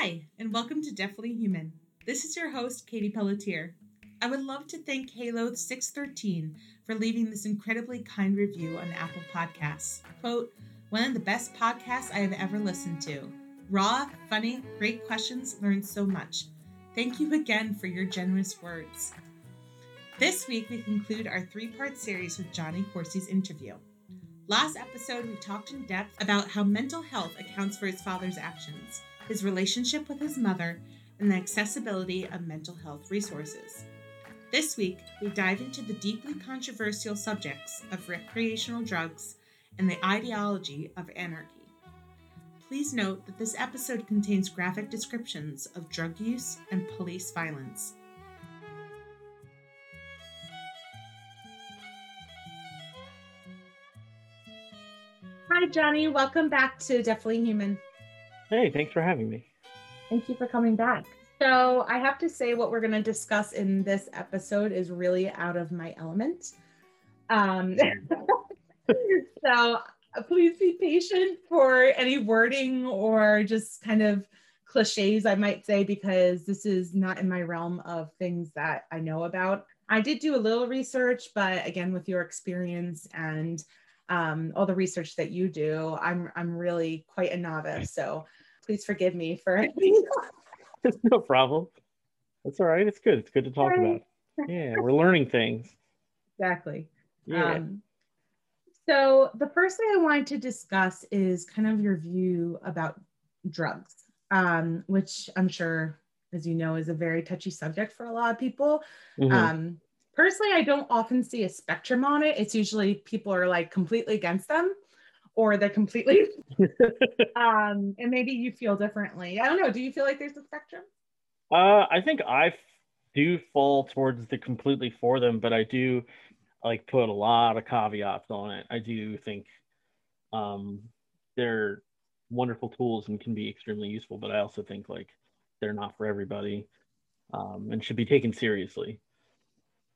Hi, and welcome to Definitely Human. This is your host, Katie Pelletier. I would love to thank Haloh 613 for leaving this incredibly kind review on Apple Podcasts. Quote, one of the best podcasts I have ever listened to. Raw, funny, great questions, learned so much. Thank you again for your generous words. This week, we conclude our three part series with Johnny Coursey's interview. Last episode, we talked in depth about how mental health accounts for his father's actions, his relationship with his mother, and the accessibility of mental health resources. This week, we dive into the deeply controversial subjects of recreational drugs and the ideology of anarchy. Please note that this episode contains graphic descriptions of drug use and police violence. Hi, Johnny. Welcome back to Definitely Human. Hey, thanks for having me. Thank you for coming back. So, I have to say, what we're going to discuss in this episode is really out of my element. Um, so, please be patient for any wording or just kind of cliches, I might say, because this is not in my realm of things that I know about. I did do a little research, but again, with your experience and um, all the research that you do, I'm I'm really quite a novice. So please forgive me for. it's no problem. That's all right. It's good. It's good to talk about. Yeah, we're learning things. Exactly. Yeah. Um, so the first thing I wanted to discuss is kind of your view about drugs, um, which I'm sure, as you know, is a very touchy subject for a lot of people. Mm-hmm. Um, personally, I don't often see a spectrum on it. It's usually people are like completely against them or they're completely um and maybe you feel differently. I don't know. Do you feel like there's a spectrum? Uh I think I do fall towards the completely for them, but I do like put a lot of caveats on it. I do think um, they're wonderful tools and can be extremely useful, but I also think like they're not for everybody um, and should be taken seriously.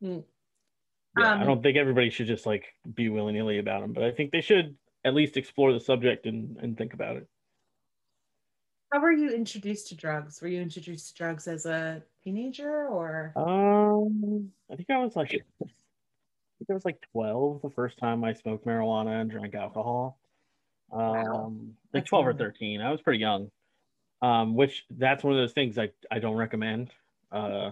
Mm. Yeah, um, I don't think everybody should just like be willy nilly about them, but I think they should at least explore the subject and, and think about it. How were you introduced to drugs? Were you introduced to drugs as a teenager or? Um, I think I was like I think I was like 12 the first time I smoked marijuana and drank alcohol. Um, wow. like 12 or 13. I was pretty young. Um, which that's one of those things I, I don't recommend. Uh,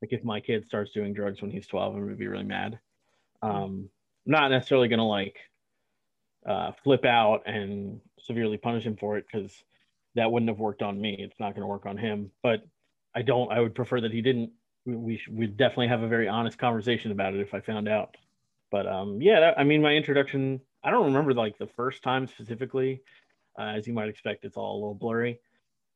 like if my kid starts doing drugs when he's 12, I'm gonna be really mad. Um, not necessarily gonna like uh, flip out and severely punish him for it because that wouldn't have worked on me. It's not gonna work on him. But I don't. I would prefer that he didn't. We we would definitely have a very honest conversation about it if I found out. But um, yeah, that, I mean, my introduction, I don't remember like the first time specifically. Uh, as you might expect, it's all a little blurry.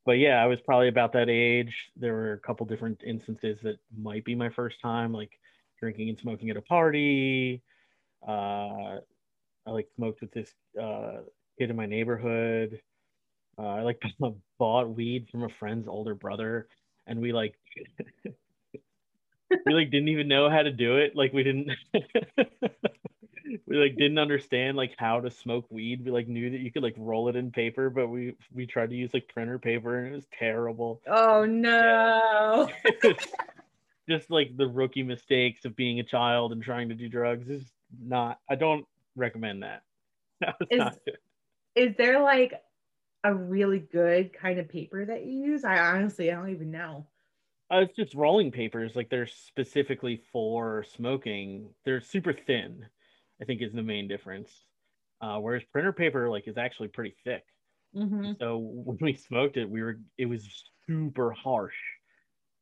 But yeah, I was probably about that age. There were a couple different instances that might be my first time, like drinking and smoking at a party. Uh, I like smoked with this uh, kid in my neighborhood. Uh, I like bought weed from a friend's older brother, and we like we like didn't even know how to do it. Like we didn't we like didn't understand like how to smoke weed. We like knew that you could like roll it in paper, but we we tried to use like printer paper and it was terrible. Oh no. just like the rookie mistakes of being a child and trying to do drugs is not I don't recommend that. that is, is there like a really good kind of paper that you use? I honestly I don't even know. Uh, it's just rolling papers, like they're specifically for smoking. They're super thin, I think, is the main difference. Uh, whereas printer paper, like, is actually pretty thick. Mm-hmm. So when we smoked it, we were it was super harsh.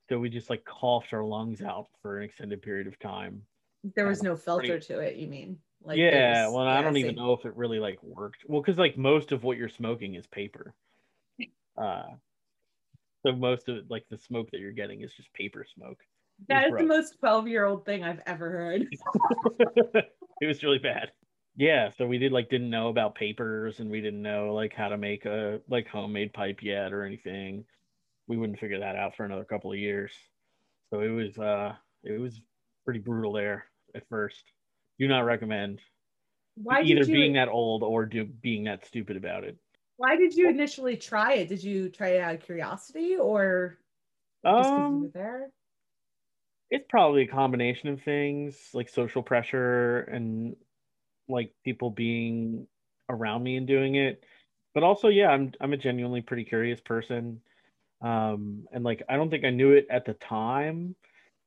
So we just like coughed our lungs out for an extended period of time. There was no filter pretty... to it. You mean? Like yeah. Well, yeah, I don't even know if it really like worked. Well, because like most of what you're smoking is paper. Uh, so most of it, like the smoke that you're getting is just paper smoke. That is gross. the most 12 year old thing I've ever heard. it was really bad. Yeah, so we did like didn't know about papers and we didn't know like how to make a like homemade pipe yet or anything. We wouldn't figure that out for another couple of years. So it was uh it was pretty brutal there at first. Do not recommend Why either being that old or do being that stupid about it. Why did you initially try it? Did you try it out of curiosity or just um, you were there? It's probably a combination of things like social pressure and like people being around me and doing it. But also, yeah, I'm I'm a genuinely pretty curious person. Um, and like I don't think I knew it at the time,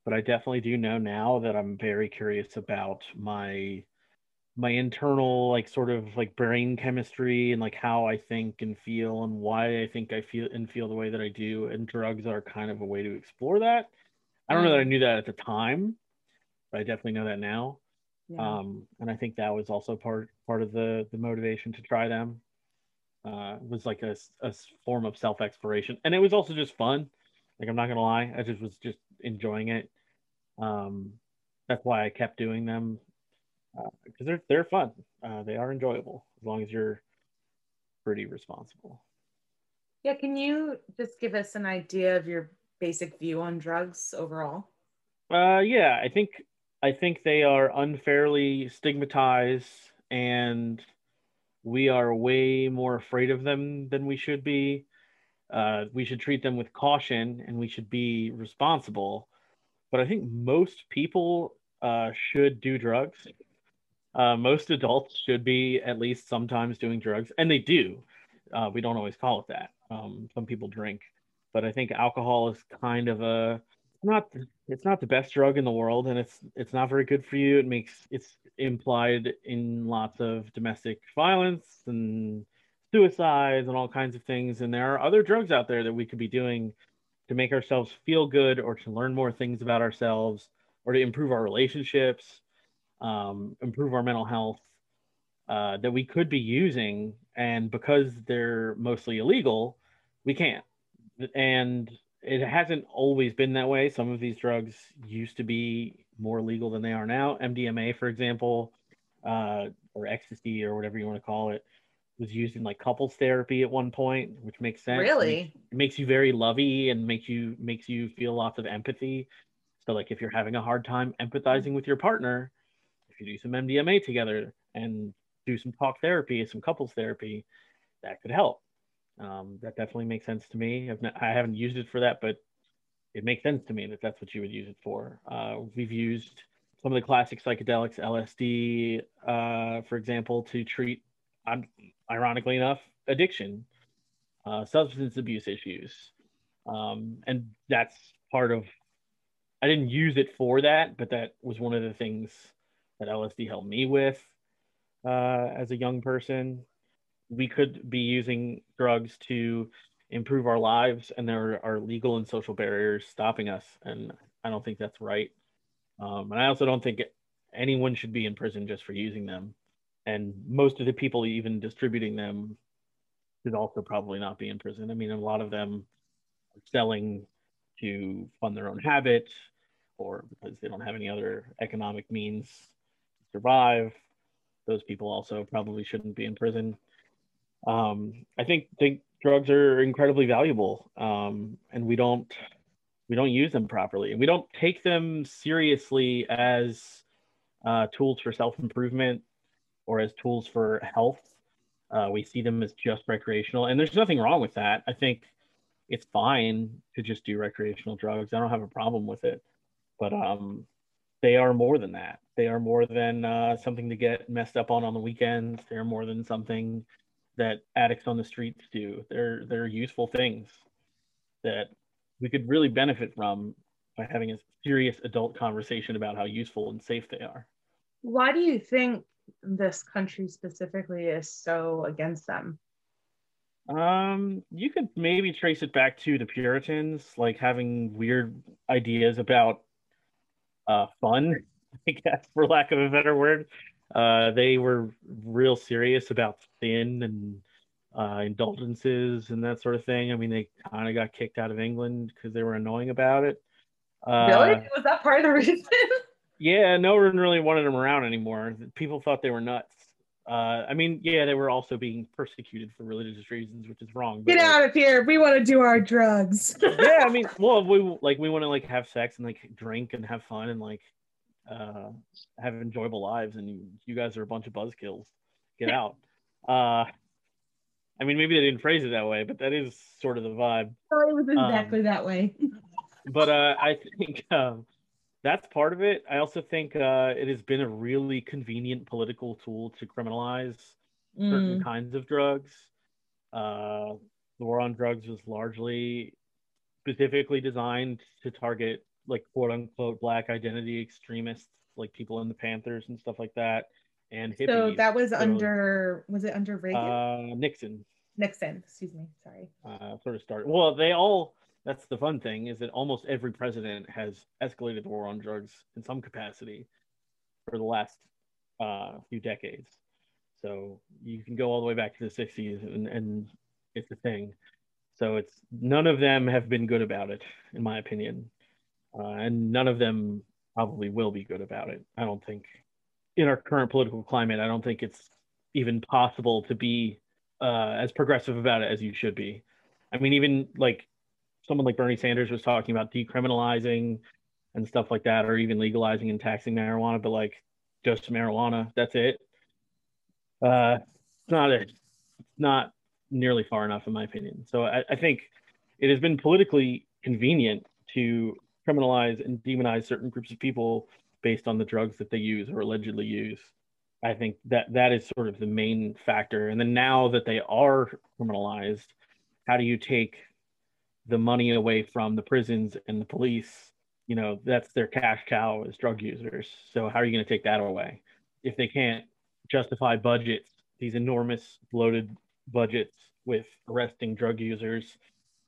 but I definitely do know now that I'm very curious about my my internal like sort of like brain chemistry and like how I think and feel and why I think I feel and feel the way that I do and drugs are kind of a way to explore that. I don't know that I mm. knew that at the time, but I definitely know that now. Yeah. Um, and I think that was also part part of the the motivation to try them. Uh, was like a, a form of self exploration, and it was also just fun. Like I'm not gonna lie, I just was just enjoying it. Um, that's why I kept doing them because uh, they're they're fun. Uh, they are enjoyable as long as you're pretty responsible. Yeah, can you just give us an idea of your basic view on drugs overall? Uh, yeah, I think I think they are unfairly stigmatized, and we are way more afraid of them than we should be. Uh, we should treat them with caution, and we should be responsible. But I think most people uh, should do drugs. Uh, most adults should be at least sometimes doing drugs, and they do. Uh, we don't always call it that. Um, some people drink, but I think alcohol is kind of a not it's not the best drug in the world, and it's it's not very good for you. It makes it's implied in lots of domestic violence and suicides and all kinds of things. And there are other drugs out there that we could be doing to make ourselves feel good or to learn more things about ourselves or to improve our relationships um, improve our mental health uh, that we could be using, and because they're mostly illegal, we can't. And it hasn't always been that way. Some of these drugs used to be more legal than they are now. MDMA, for example, uh, or ecstasy, or whatever you want to call it, was used in like couples therapy at one point, which makes sense. Really, it makes, it makes you very lovey and makes you makes you feel lots of empathy. So, like, if you're having a hard time empathizing with your partner, if you do some MDMA together and do some talk therapy, some couples therapy, that could help. Um, that definitely makes sense to me. I've not, I haven't used it for that, but it makes sense to me that that's what you would use it for. Uh, we've used some of the classic psychedelics, LSD, uh, for example, to treat, ironically enough, addiction, uh, substance abuse issues. Um, and that's part of, I didn't use it for that, but that was one of the things that LSD helped me with uh, as a young person. We could be using drugs to improve our lives, and there are legal and social barriers stopping us. And I don't think that's right. Um, and I also don't think anyone should be in prison just for using them. And most of the people even distributing them should also probably not be in prison. I mean, a lot of them are selling to fund their own habit or because they don't have any other economic means to survive. Those people also probably shouldn't be in prison. Um, I think think drugs are incredibly valuable, um, and we don't we don't use them properly, and we don't take them seriously as uh, tools for self improvement or as tools for health. Uh, we see them as just recreational, and there's nothing wrong with that. I think it's fine to just do recreational drugs. I don't have a problem with it, but um, they are more than that. They are more than uh, something to get messed up on on the weekends. They're more than something that addicts on the streets do. They're they're useful things that we could really benefit from by having a serious adult conversation about how useful and safe they are. Why do you think this country specifically is so against them? Um, you could maybe trace it back to the Puritans, like having weird ideas about uh, fun I guess, for lack of a better word. Uh, they were real serious about sin and uh, indulgences and that sort of thing. I mean, they kind of got kicked out of England because they were annoying about it. Uh, really? Was that part of the reason? yeah, no one really wanted them around anymore. People thought they were nuts. Uh, I mean, yeah, they were also being persecuted for religious reasons, which is wrong. Get like, out of here! We want to do our drugs. yeah, I mean, well, we like we want to like have sex and like drink and have fun and like uh, have enjoyable lives, and you, you guys are a bunch of buzzkills. Get out. Uh, I mean, maybe they didn't phrase it that way, but that is sort of the vibe. Oh, it was exactly um, that way. but uh, I think um, that's part of it. I also think uh, it has been a really convenient political tool to criminalize mm. certain kinds of drugs. Uh, the war on drugs was largely specifically designed to target like quote unquote black identity extremists, like people in the Panthers and stuff like that, and hippies. So that was so, under was it under Reagan? Uh, Nixon. Nixon, excuse me, sorry. Uh, sort of started. Well, they all. That's the fun thing is that almost every president has escalated the war on drugs in some capacity for the last uh, few decades. So you can go all the way back to the 60s and, and it's a thing. So it's none of them have been good about it, in my opinion, uh, and none of them probably will be good about it. I don't think in our current political climate, I don't think it's even possible to be uh, as progressive about it as you should be. I mean, even like someone like Bernie Sanders was talking about decriminalizing and stuff like that, or even legalizing and taxing marijuana, but like just marijuana, that's it. Uh, it's not a, it's not nearly far enough, in my opinion. So I, I think it has been politically convenient to criminalize and demonize certain groups of people based on the drugs that they use or allegedly use. I think that that is sort of the main factor. And then now that they are criminalized, how do you take the money away from the prisons and the police? You know, that's their cash cow as drug users. So how are you going to take that away if they can't justify budgets, these enormous bloated budgets with arresting drug users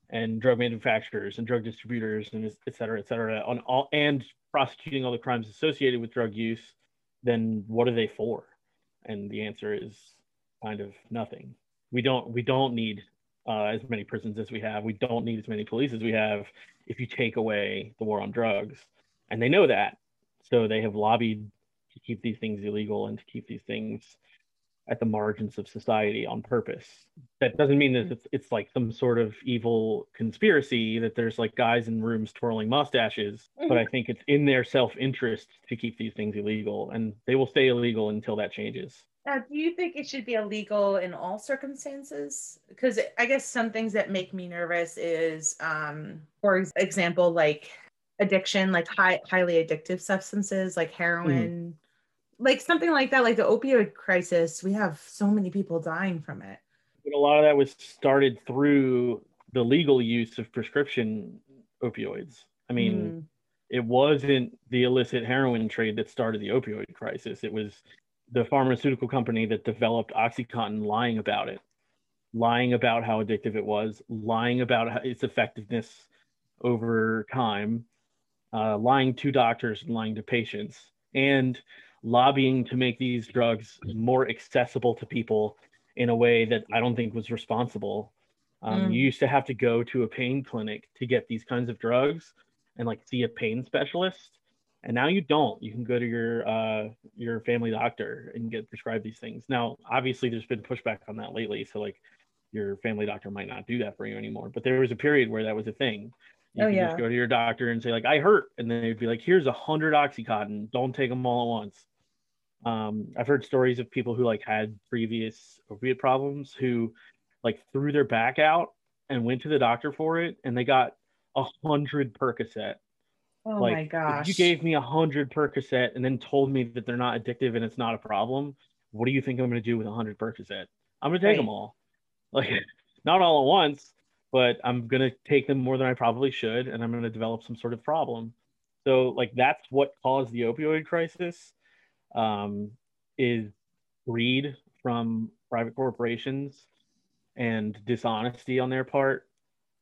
and drug manufacturers and drug distributors and et cetera, et cetera, on all and prosecuting all the crimes associated with drug use, then what are they for? And the answer is kind of nothing. We don't we don't need uh, as many prisons as we have. We don't need as many police as we have if you take away the war on drugs. And they know that. So they have lobbied to keep these things illegal and to keep these things at the margins of society on purpose. That doesn't mean that it's, it's like some sort of evil conspiracy that there's like guys in rooms twirling mustaches, mm-hmm. but I think it's in their self interest to keep these things illegal and they will stay illegal until that changes. Now, do you think it should be illegal in all circumstances? Because I guess some things that make me nervous is, um, for example, like addiction, like high, highly addictive substances like heroin. Mm like something like that, like the opioid crisis, we have so many people dying from it. But a lot of that was started through the legal use of prescription opioids. I mean, mm. it wasn't the illicit heroin trade that started the opioid crisis. It was the pharmaceutical company that developed Oxycontin lying about it, lying about how addictive it was, lying about its effectiveness over time, uh, lying to doctors and lying to patients. And lobbying to make these drugs more accessible to people in a way that I don't think was responsible. Um, mm. You used to have to go to a pain clinic to get these kinds of drugs and like see a pain specialist, and now you don't. You can go to your uh, your family doctor and get prescribed these things. Now, obviously, there's been pushback on that lately, so like your family doctor might not do that for you anymore. But there was a period where that was a thing. You oh, yeah. just go to your doctor and say like, "I hurt," and then they'd be like, "Here's a hundred OxyContin. Don't take them all at once." Um, I've heard stories of people who like had previous opiate problems who like threw their back out and went to the doctor for it, and they got a hundred Percocet. Oh like, my gosh! you gave me a hundred Percocet and then told me that they're not addictive and it's not a problem, what do you think I'm going to do with a hundred Percocet? I'm going to take right. them all, like not all at once, but I'm going to take them more than I probably should, and I'm going to develop some sort of problem. So like that's what caused the opioid crisis um, is greed from private corporations and dishonesty on their part.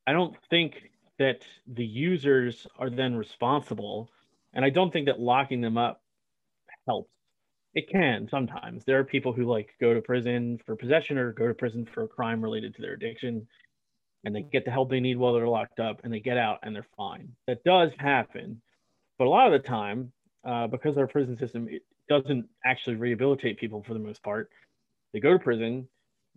I don't think that the users are then responsible. And I don't think that locking them up helps. It can sometimes. There are people who like go to prison for possession or go to prison for a crime related to their addiction and they get the help they need while they're locked up and they get out and they're fine. That does happen. But a lot of the time, uh, because our prison system it doesn't actually rehabilitate people for the most part. They go to prison,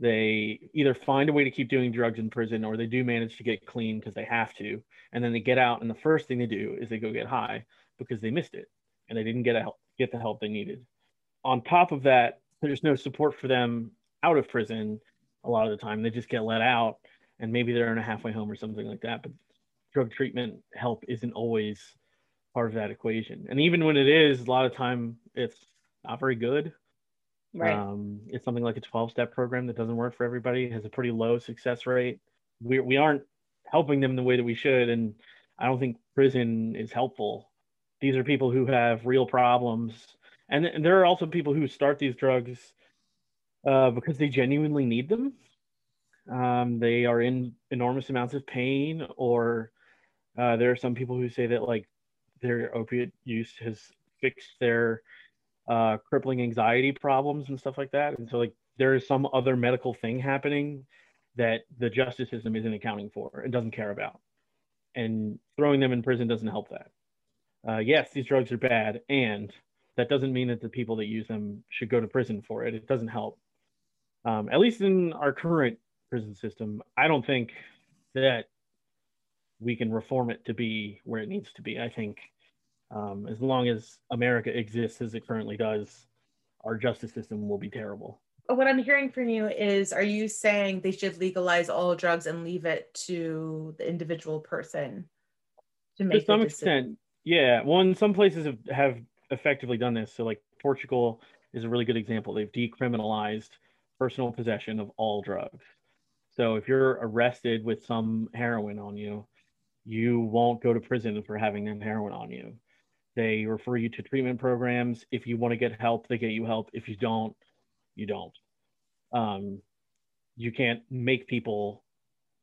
they either find a way to keep doing drugs in prison or they do manage to get clean because they have to. And then they get out, and the first thing they do is they go get high because they missed it and they didn't get a help, get the help they needed. On top of that, there's no support for them out of prison a lot of the time. They just get let out and maybe they're in a halfway home or something like that. But drug treatment help isn't always part of that equation. And even when it is, a lot of time it's not very good. Right. Um, it's something like a 12 step program that doesn't work for everybody, has a pretty low success rate. We, we aren't helping them the way that we should. And I don't think prison is helpful. These are people who have real problems. And, and there are also people who start these drugs uh, because they genuinely need them. Um, they are in enormous amounts of pain, or uh, there are some people who say that like their opiate use has fixed their uh, crippling anxiety problems and stuff like that. And so like there is some other medical thing happening that the justice system isn't accounting for and doesn't care about. And throwing them in prison doesn't help that. Uh, yes, these drugs are bad, and that doesn't mean that the people that use them should go to prison for it. It doesn't help. Um, at least in our current prison system, I don't think that we can reform it to be where it needs to be. I think um, as long as America exists as it currently does, our justice system will be terrible. What I'm hearing from you is are you saying they should legalize all drugs and leave it to the individual person to make to some extent? Yeah. Well, in some places have, have effectively done this. So, like Portugal is a really good example. They've decriminalized personal possession of all drugs. So, if you're arrested with some heroin on you, you won't go to prison for having that heroin on you. They refer you to treatment programs. If you want to get help, they get you help. If you don't, you don't. Um, you can't make people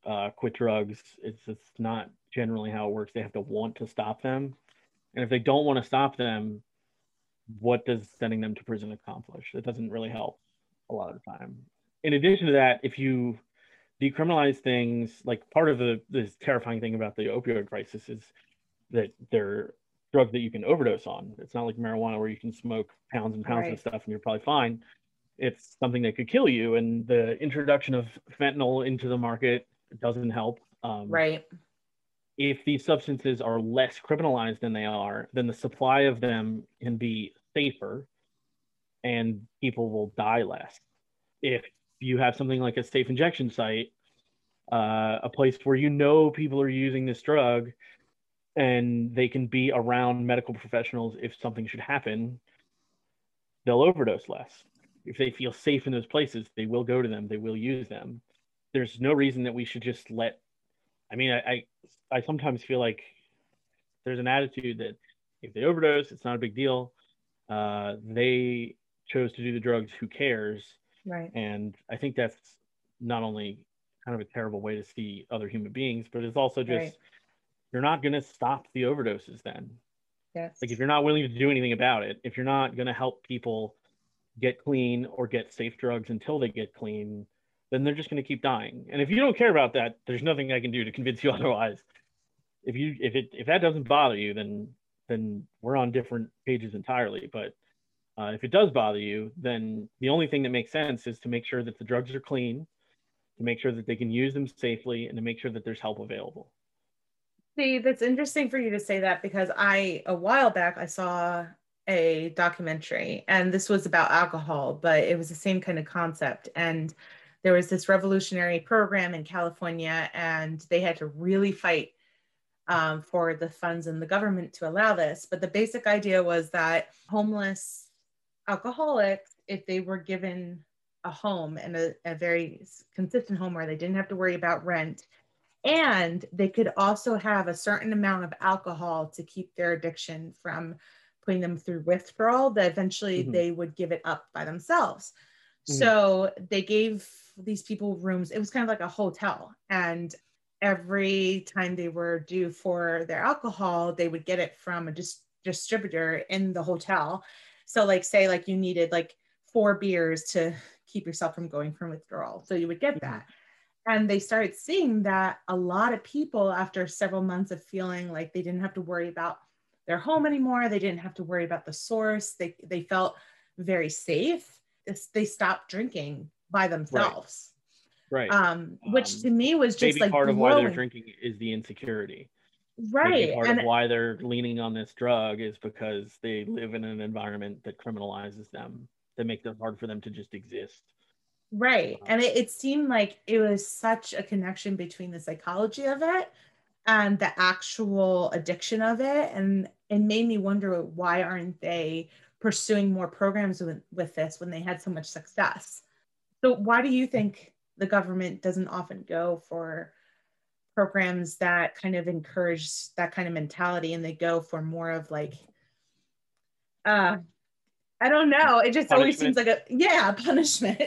uh, quit drugs. It's it's not generally how it works. They have to want to stop them, and if they don't want to stop them, what does sending them to prison accomplish? It doesn't really help a lot of the time. In addition to that, if you decriminalize things, like part of the this terrifying thing about the opioid crisis is that they're drug that you can overdose on. It's not like marijuana where you can smoke pounds and pounds right. of stuff and you're probably fine. It's something that could kill you. And the introduction of fentanyl into the market doesn't help. Um, right. If these substances are less criminalized than they are, then the supply of them can be safer and people will die less. If you have something like a safe injection site, uh, a place where you know people are using this drug, and they can be around medical professionals if something should happen, they'll overdose less. If they feel safe in those places, they will go to them, they will use them. There's no reason that we should just let I mean, I, I, I sometimes feel like there's an attitude that if they overdose, it's not a big deal. Uh, they chose to do the drugs. Who cares? Right. And I think that's not only kind of a terrible way to see other human beings, but it's also just right you're not going to stop the overdoses then. Yes. Like if you're not willing to do anything about it, if you're not going to help people get clean or get safe drugs until they get clean, then they're just going to keep dying. And if you don't care about that, there's nothing I can do to convince you otherwise. If you if it if that doesn't bother you, then then we're on different pages entirely. But uh, if it does bother you, then the only thing that makes sense is to make sure that the drugs are clean, to make sure that they can use them safely, and to make sure that there's help available. See, that's interesting for you to say that because I, a while back, I saw a documentary and this was about alcohol, but it was the same kind of concept. And there was this revolutionary program in California, and they had to really fight um, for the funds and the government to allow this. But the basic idea was that homeless alcoholics, if they were given a home and a, a very consistent home where they didn't have to worry about rent and they could also have a certain amount of alcohol to keep their addiction from putting them through withdrawal that eventually mm-hmm. they would give it up by themselves mm-hmm. so they gave these people rooms it was kind of like a hotel and every time they were due for their alcohol they would get it from a dis- distributor in the hotel so like say like you needed like four beers to keep yourself from going from withdrawal so you would get mm-hmm. And they started seeing that a lot of people after several months of feeling like they didn't have to worry about their home anymore they didn't have to worry about the source they, they felt very safe they stopped drinking by themselves right, right. Um, which um, to me was just maybe like part glowing. of why they're drinking is the insecurity right maybe part and of why they're leaning on this drug is because they live in an environment that criminalizes them that makes it hard for them to just exist Right. And it, it seemed like it was such a connection between the psychology of it and the actual addiction of it. And it made me wonder why aren't they pursuing more programs with, with this when they had so much success? So, why do you think the government doesn't often go for programs that kind of encourage that kind of mentality and they go for more of like, uh, I don't know. It just punishment. always seems like a, yeah, punishment.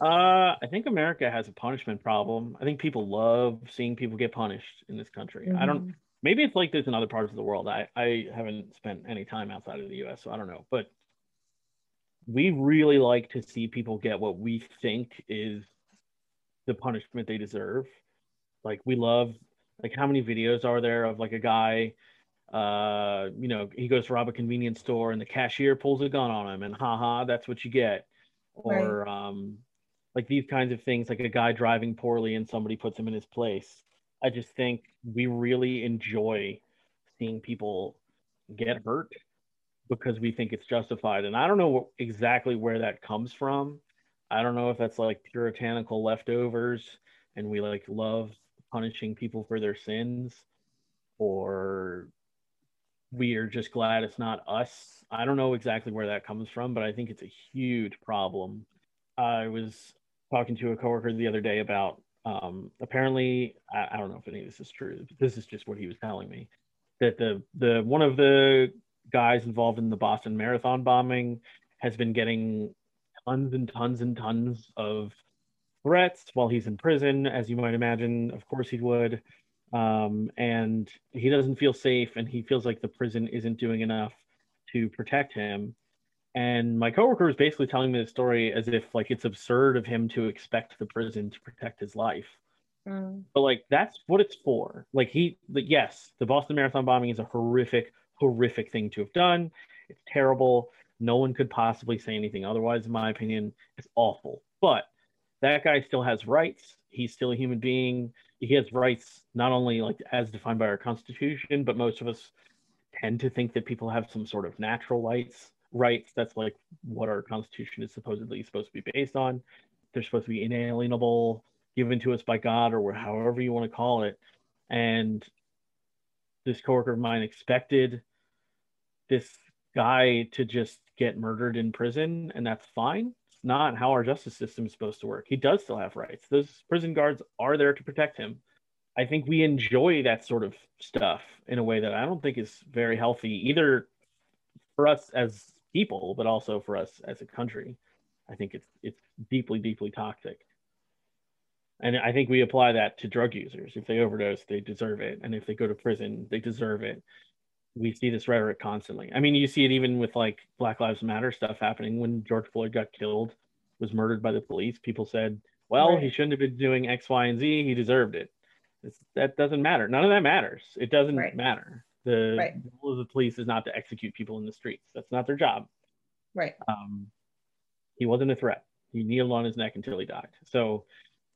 uh, I think America has a punishment problem. I think people love seeing people get punished in this country. Mm-hmm. I don't, mm-hmm. maybe it's like this in other parts of the world. I, I haven't spent any time outside of the US, so I don't know. But we really like to see people get what we think is the punishment they deserve. Like we love like how many videos are there of like a guy uh you know he goes to rob a convenience store and the cashier pulls a gun on him and haha that's what you get or right. um like these kinds of things like a guy driving poorly and somebody puts him in his place i just think we really enjoy seeing people get hurt because we think it's justified. And I don't know exactly where that comes from. I don't know if that's like puritanical leftovers and we like love punishing people for their sins or we are just glad it's not us. I don't know exactly where that comes from, but I think it's a huge problem. I was talking to a coworker the other day about um, apparently I, I don't know if any of this is true. This is just what he was telling me that the the one of the guys involved in the Boston Marathon bombing has been getting tons and tons and tons of threats while he's in prison, as you might imagine. Of course, he would. Um, and he doesn't feel safe, and he feels like the prison isn't doing enough to protect him. And my coworker was basically telling me the story as if like it's absurd of him to expect the prison to protect his life. Mm. But like that's what it's for. Like he, like, yes, the Boston Marathon bombing is a horrific, horrific thing to have done. It's terrible. No one could possibly say anything otherwise, in my opinion. It's awful. But that guy still has rights. He's still a human being. He has rights not only like as defined by our constitution, but most of us tend to think that people have some sort of natural rights. Rights. That's like what our constitution is supposedly supposed to be based on. They're supposed to be inalienable, given to us by God, or however you want to call it. And this coworker of mine expected this guy to just get murdered in prison and that's fine not how our justice system is supposed to work. He does still have rights. Those prison guards are there to protect him. I think we enjoy that sort of stuff in a way that i don't think is very healthy either for us as people but also for us as a country. I think it's it's deeply deeply toxic. And i think we apply that to drug users. If they overdose they deserve it. And if they go to prison they deserve it we see this rhetoric constantly. I mean, you see it even with like Black Lives Matter stuff happening when George Floyd got killed, was murdered by the police. People said, well, right. he shouldn't have been doing X, Y, and Z. He deserved it. It's, that doesn't matter. None of that matters. It doesn't right. matter. The right. role of the police is not to execute people in the streets. That's not their job. Right. Um, he wasn't a threat. He kneeled on his neck until he died. So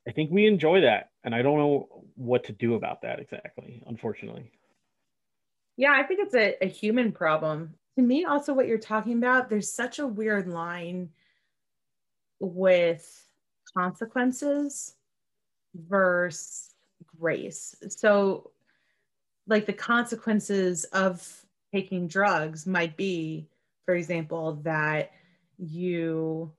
I think we enjoy that. And I don't know what to do about that exactly, unfortunately. Yeah, I think it's a, a human problem. To me, also, what you're talking about, there's such a weird line with consequences versus grace. So, like the consequences of taking drugs might be, for example, that you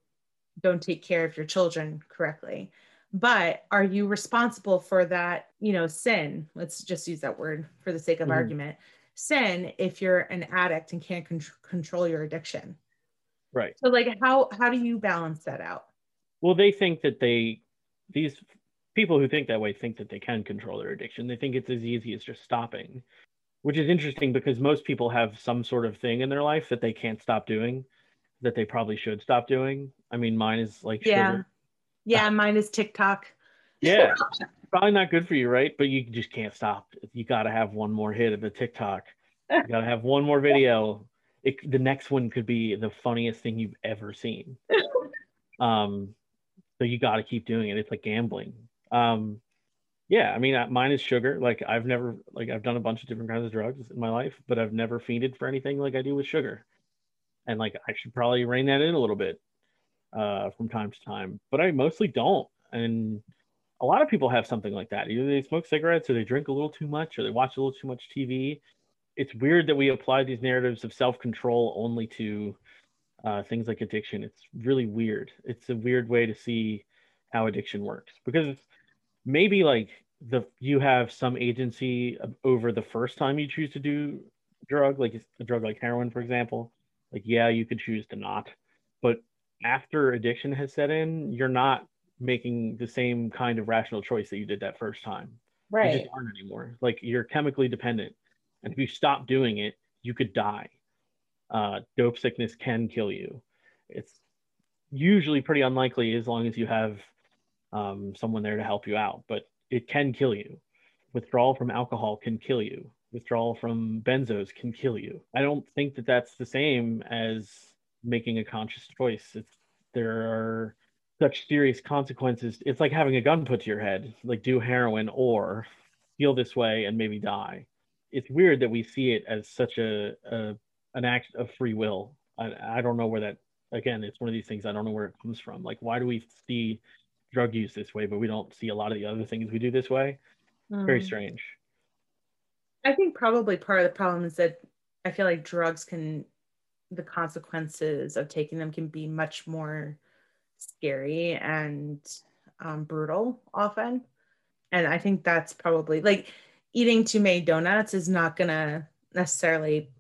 don't take care of your children correctly. But are you responsible for that, you know, sin? Let's just use that word for the sake of mm-hmm. argument sin if you're an addict and can't con- control your addiction. Right. So like how how do you balance that out? Well, they think that they these people who think that way think that they can control their addiction. They think it's as easy as just stopping, which is interesting because most people have some sort of thing in their life that they can't stop doing that they probably should stop doing. I mean, mine is like yeah. Sugar. Yeah, mine is TikTok. Yeah. probably not good for you, right? But you just can't stop. You got to have one more hit of the TikTok. You got to have one more video. It, the next one could be the funniest thing you've ever seen. Um, so you got to keep doing it. It's like gambling. Um, yeah, I mean, mine is sugar. Like I've never, like I've done a bunch of different kinds of drugs in my life, but I've never fiended for anything like I do with sugar. And like I should probably rein that in a little bit. uh, from time to time, but I mostly don't. And a lot of people have something like that. Either they smoke cigarettes or they drink a little too much or they watch a little too much TV. It's weird that we apply these narratives of self control only to uh, things like addiction. It's really weird. It's a weird way to see how addiction works because maybe like the you have some agency over the first time you choose to do drug, like a drug like heroin, for example. Like, yeah, you could choose to not, but after addiction has set in, you're not making the same kind of rational choice that you did that first time. Right. You just aren't anymore. Like you're chemically dependent. And if you stop doing it, you could die. Uh, dope sickness can kill you. It's usually pretty unlikely as long as you have um, someone there to help you out, but it can kill you. Withdrawal from alcohol can kill you. Withdrawal from benzos can kill you. I don't think that that's the same as making a conscious choice. It's there are such serious consequences. It's like having a gun put to your head, like do heroin or feel this way and maybe die. It's weird that we see it as such a, a an act of free will. I, I don't know where that again, it's one of these things I don't know where it comes from. Like why do we see drug use this way, but we don't see a lot of the other things we do this way? Mm. Very strange. I think probably part of the problem is that I feel like drugs can the consequences of taking them can be much more scary and um, brutal often. And I think that's probably like eating too many donuts is not going to necessarily,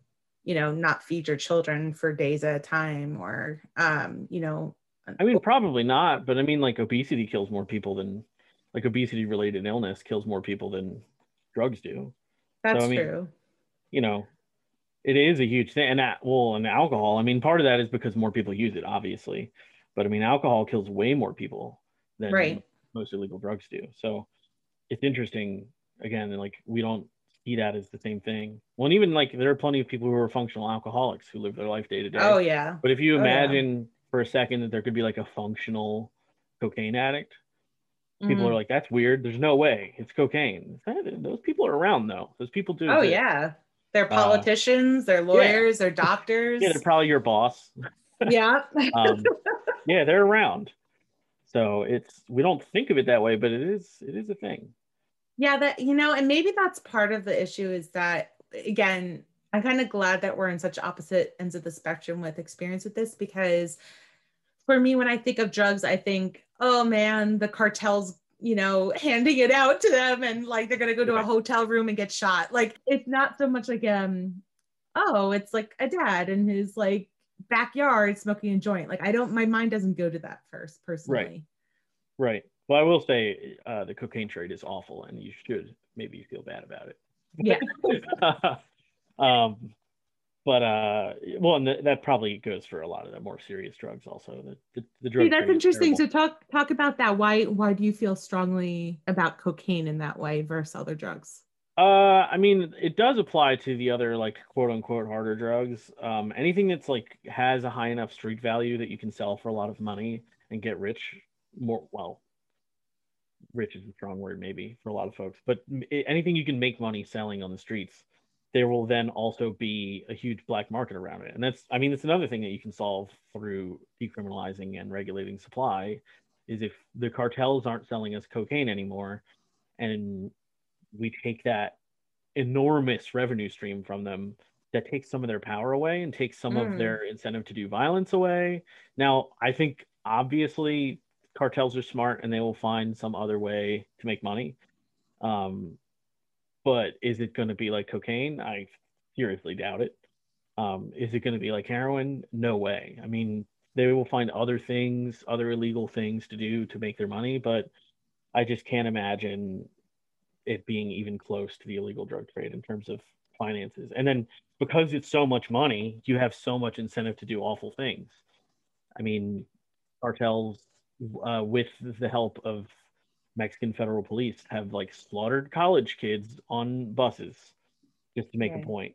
you know, not feed your children for days at a time or, um, you know. I mean, probably not, but I mean, like obesity kills more people than, like obesity related illness kills more people than drugs do. That's so, I mean, true. You know, it is a huge thing. And that, well, and alcohol, I mean, part of that is because more people use it, obviously. But I mean, alcohol kills way more people than right. most illegal drugs do. So it's interesting. Again, like we don't see that as the same thing. Well, and even like there are plenty of people who are functional alcoholics who live their life day to day. Oh yeah. But if you imagine oh, yeah. for a second that there could be like a functional cocaine addict, people mm-hmm. are like, "That's weird. There's no way it's cocaine." Those people are around though. Those people do. Oh yeah. They're uh, politicians. Uh, they're lawyers. Yeah. They're doctors. Yeah, they're probably your boss. Yeah. um, yeah, they're around. So it's we don't think of it that way, but it is it is a thing. Yeah, that you know, and maybe that's part of the issue is that again, I'm kind of glad that we're in such opposite ends of the spectrum with experience with this because for me, when I think of drugs, I think, oh man, the cartels, you know, handing it out to them and like they're gonna go to a hotel room and get shot. Like it's not so much like um, oh, it's like a dad and his like backyard smoking a joint. Like I don't, my mind doesn't go to that first personally. Right. Right. Well, I will say uh, the cocaine trade is awful, and you should maybe you feel bad about it. Yeah. um, but uh, well, and th- that probably goes for a lot of the more serious drugs, also. The the, the drug. See, that's interesting. So talk talk about that. Why why do you feel strongly about cocaine in that way versus other drugs? Uh, I mean, it does apply to the other like quote unquote harder drugs. Um, anything that's like has a high enough street value that you can sell for a lot of money and get rich more. Well, rich is a strong word maybe for a lot of folks, but anything you can make money selling on the streets, there will then also be a huge black market around it. And that's, I mean, it's another thing that you can solve through decriminalizing and regulating supply. Is if the cartels aren't selling us cocaine anymore, and we take that enormous revenue stream from them that takes some of their power away and takes some mm. of their incentive to do violence away. Now, I think obviously cartels are smart and they will find some other way to make money. Um, but is it going to be like cocaine? I seriously doubt it. Um, is it going to be like heroin? No way. I mean, they will find other things, other illegal things to do to make their money, but I just can't imagine it being even close to the illegal drug trade in terms of finances. And then because it's so much money, you have so much incentive to do awful things. I mean, cartels, uh, with the help of Mexican federal police, have like slaughtered college kids on buses just to make okay. a point.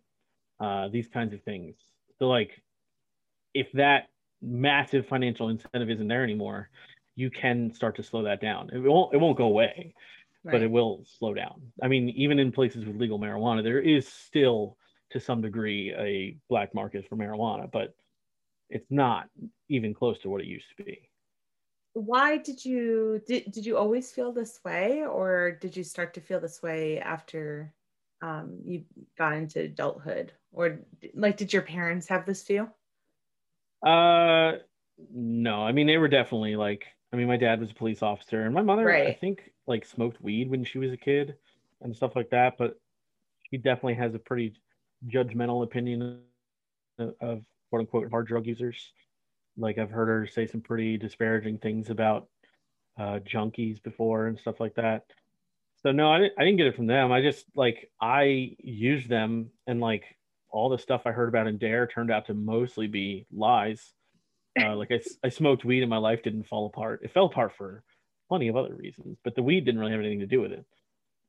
Uh, these kinds of things. So, like, if that massive financial incentive isn't there anymore, you can start to slow that down. It won't. It won't go away, right. but it will slow down. I mean, even in places with legal marijuana, there is still to some degree a black market for marijuana, but it's not even close to what it used to be. why did you did, did you always feel this way or did you start to feel this way after um, you got into adulthood or like did your parents have this feel uh no i mean they were definitely like i mean my dad was a police officer and my mother Right. i think like smoked weed when she was a kid and stuff like that but she definitely has a pretty judgmental opinion of, quote unquote hard drug users. Like i've heard her say some pretty disparaging things about uh junkies before and stuff like that. So no I didn't, I didn't get it from them. I just like i used them and like all the stuff i heard about in D.A.R.E. turned out to mostly be lies. Uh, like I smoked weed and my life didn't fall apart. It fell apart for plenty of other reasons but the weed didn't really have anything to do with it.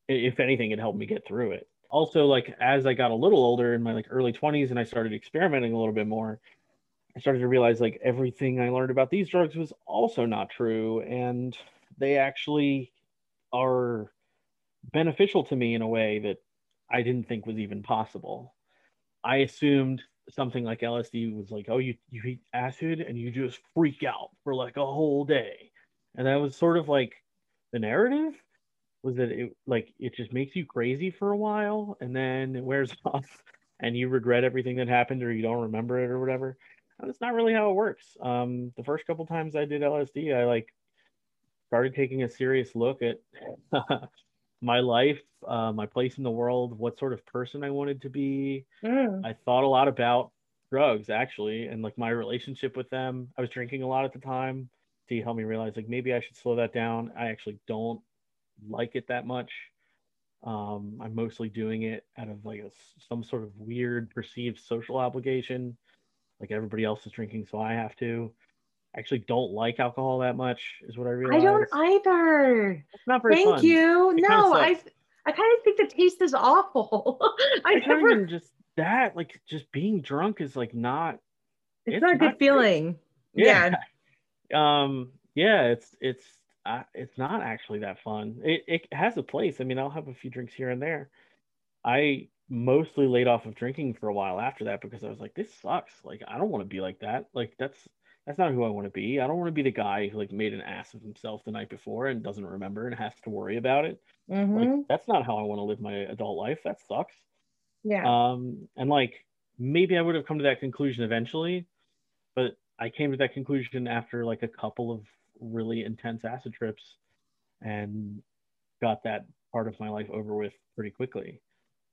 If anything it helped me get through it. Also like as i got a little older in my like early 20s and i started experimenting a little bit more i started to realize like everything i learned about these drugs was also not true and they actually are beneficial to me in a way that i didn't think was even possible. I assumed something like lsd was like oh you, you eat acid and you just freak out for like a whole day and that was sort of like the narrative was that it like it just makes you crazy for a while and then it wears off and you regret everything that happened or you don't remember it or whatever and that's not really how it works um the first couple times i did lsd i like started taking a serious look at my life uh, my place in the world what sort of person i wanted to be Mm. I thought a lot about drugs actually and like my relationship with them. I was drinking a lot at the time. He helped me realize like maybe I should slow that down. I actually don't like it that much. Um, I'm mostly doing it out of like a some sort of weird perceived social obligation. Like everybody else is drinking, so I have to. I actually don't like alcohol that much, is what I really I don't either. It's not very Thank fun. you. It No, I. I kind of think the taste is awful. I It's never. even just that. Like just being drunk is like not It's, it's not a good not feeling. Yeah. Um yeah it's it's uh, it's not actually that fun. It, it has a place. I mean i'll have a few drinks here and there. I mostly laid off of drinking for a while after that because i was like this sucks. Like i don't want to be like that. Like that's that's not who i want to be. I don't want to be the guy who like made an ass of himself the night before and doesn't remember and has to worry about it. Mhm. like that's not how i want to live my adult life. That sucks. Yeah. um, and like maybe I would have come to that conclusion eventually, but I came to that conclusion after like a couple of really intense acid trips and got that part of my life over with pretty quickly.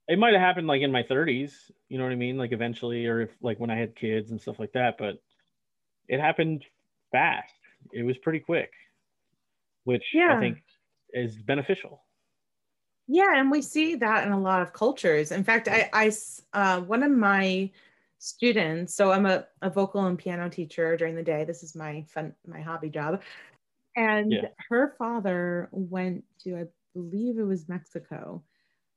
It might have happened like in my 30s, you know what I mean? Like eventually, or if like when I had kids and stuff like that, but it happened fast. It was pretty quick, which Yeah. I think is beneficial. Yeah, and we see that in a lot of cultures. In fact, I, I uh, one of my students, so I'm a, a vocal and piano teacher during the day. This is my fun, my hobby job. And Yeah. her father went to, I believe it was Mexico,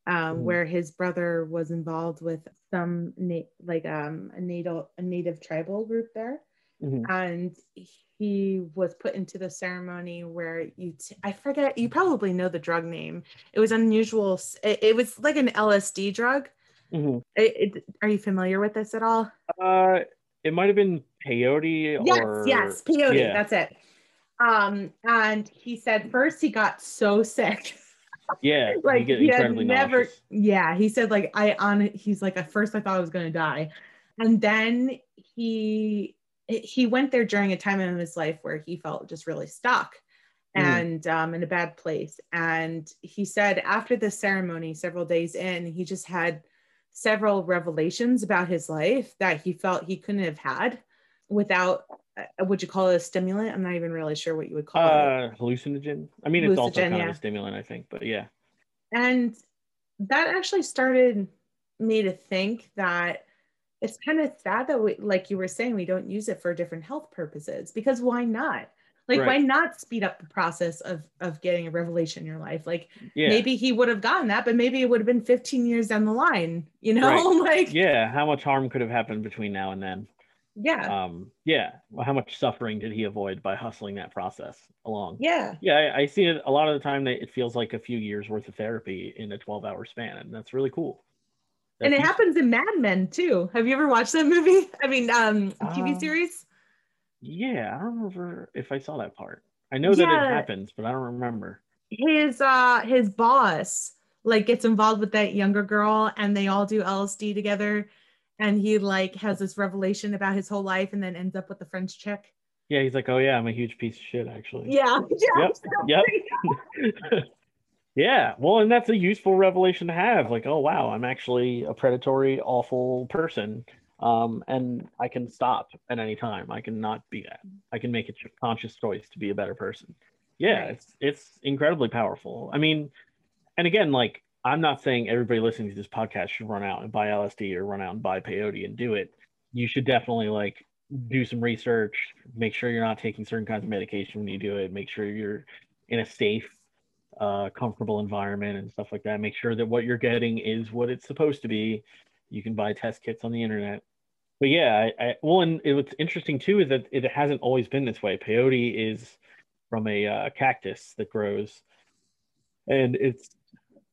um, Mhm. where his brother was involved with some na- like um, a native a native tribal group there Mhm. and he was put into the ceremony where you t- i forget you probably know the drug name it was unusual it, it was like an lsd drug Mhm. It- it- are you familiar with this at all Uh, it might have been peyote yes or yes peyote Yeah. that's it um and he said first he got so sick Yeah, like he had never nauseous. yeah he said like i on he's like at first i thought i was going to die and then he he went there during a time in his life where he felt just really stuck Mhm. and um, in a bad place and he said after the ceremony several days in he just had several revelations about his life that he felt he couldn't have had without uh, would you call it a stimulant i'm not even really sure what you would call it Uh, hallucinogen. I mean, it's also kind yeah. of a stimulant, I think, but yeah. And that actually started me to think that it's kind of sad that we, like you were saying, we don't use it for different health purposes because why not? Like, why not speed up the process of of getting a revelation in your life? Like, Yeah. maybe he would have gotten that, but maybe it would have been 15 years down the line, you know? Right. like, Yeah. How much harm could have happened between now and then? yeah, Um, yeah. Well, how much suffering did he avoid by hustling that process along? yeah, Yeah, I, I see it a lot of the time that it feels like a few years worth of therapy in a 12 hour span, and that's really cool. and it That's- happens in Mad Men too. Have you ever watched that movie? I mean, um, TV Um, series. Yeah, I don't remember if I saw that part. I know that Yeah. it happens, but I don't remember. his uh his boss like gets involved with that younger girl and they all do LSD together and he like has this revelation about his whole life and then ends up with the French chick. Yeah, he's like, oh yeah, I'm a huge piece of shit, actually. Yeah. yeah. Yep. Yep. yeah. Well, and that's a useful revelation to have. Like, oh wow, I'm actually a predatory, awful person. Um, and I can stop at any time. I can not be that. I can make a conscious choice to be a better person. Yeah, Right. it's it's incredibly powerful. I mean, and again, like I'm not saying everybody listening to this podcast should run out and buy LSD or run out and buy peyote and do it. You should definitely like do some research, make sure you're not taking certain kinds of medication when you do it, make sure you're in a safe, uh, comfortable environment and stuff like that. Make sure that what you're getting is what it's supposed to be. You can buy test kits on the internet. But yeah, I, I well, and it, what's interesting too is that it hasn't always been this way. Peyote is from a uh, cactus that grows, and it's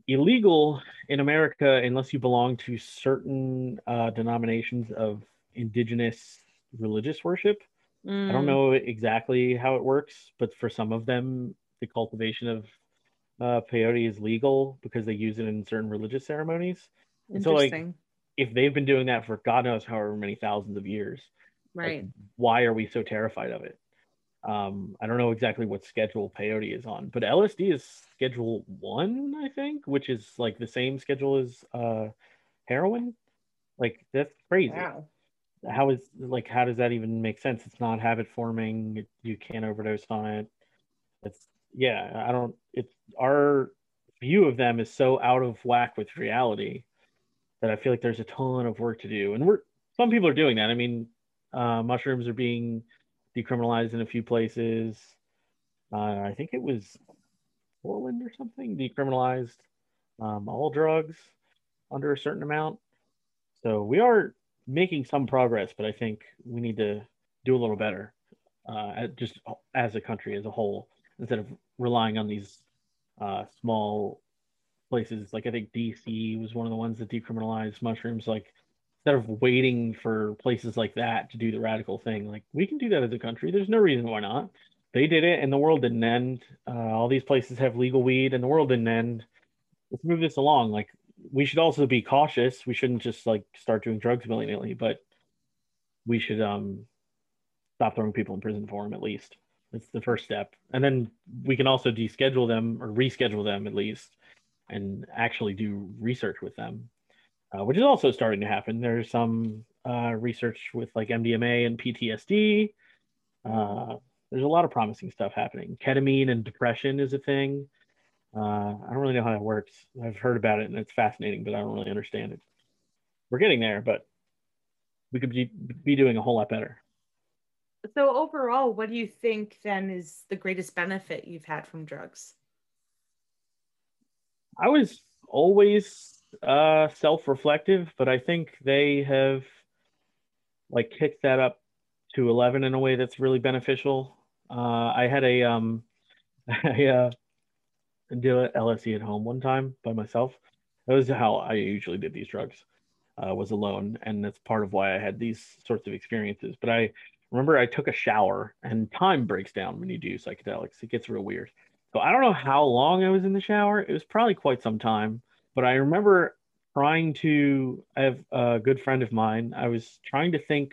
illegal in America unless you belong to certain uh, denominations of indigenous religious worship. I Mm. don't know exactly how it works, but for some of them, the cultivation of uh, peyote is legal because they use it in certain religious ceremonies. And so, like, Interesting. If they've been doing that for God knows however many thousands of years, like, right. why are we so terrified of it? Um, I don't know exactly what schedule peyote is on, but LSD is schedule one, I think, which is like the same schedule as uh, heroin. Like that's crazy Wow. how is like how does that even make sense it's not habit forming you can't overdose on it it's yeah i don't it's our view of them is so out of whack with reality that i feel like there's a ton of work to do. And we're some people are doing that. I mean uh, mushrooms are being decriminalized in a few places. Uh, i think it was portland or something decriminalized um, all drugs under a certain amount. So we are making some progress, but I think we need to do a little better, uh, just as a country as a whole, instead of relying on these uh, small places. Like I think DC was one of the ones that decriminalized mushrooms. Like instead of waiting for places like that to do the radical thing, like we can do that as a country. There's no reason why not. They did it, and the world didn't end. Uh, all these places have legal weed, and the world didn't end. Let's move this along. Like we should also be cautious. We shouldn't just like start doing drugs willy nilly, but we should um stop throwing people in prison for them at least. That's the first step, and then we can also deschedule them or reschedule them at least, and actually do research with them, uh, which is also starting to happen. There's some uh, research with like MDMA and PTSD. Uh, there's a lot of promising stuff happening. Ketamine and depression is a thing. Uh, I don't really know how that works. I've heard about it and it's fascinating, but I don't really understand it. We're getting there, but we could be, be doing a whole lot better. So overall, what do you think then is the greatest benefit you've had from drugs? I was always uh, self-reflective, but I think they have like kicked that up to 11 in a way that's really beneficial. Uh, I had a um, I uh, LSD at home one time by myself. That was how I usually did these drugs. Uh, was alone, and that's part of why I had these sorts of experiences. But I remember I took a shower, and time breaks down when you do psychedelics. It gets real weird. I don't know how long I was in the shower. It was probably quite some time. But I remember trying to. I have a good friend of mine. I was trying to think.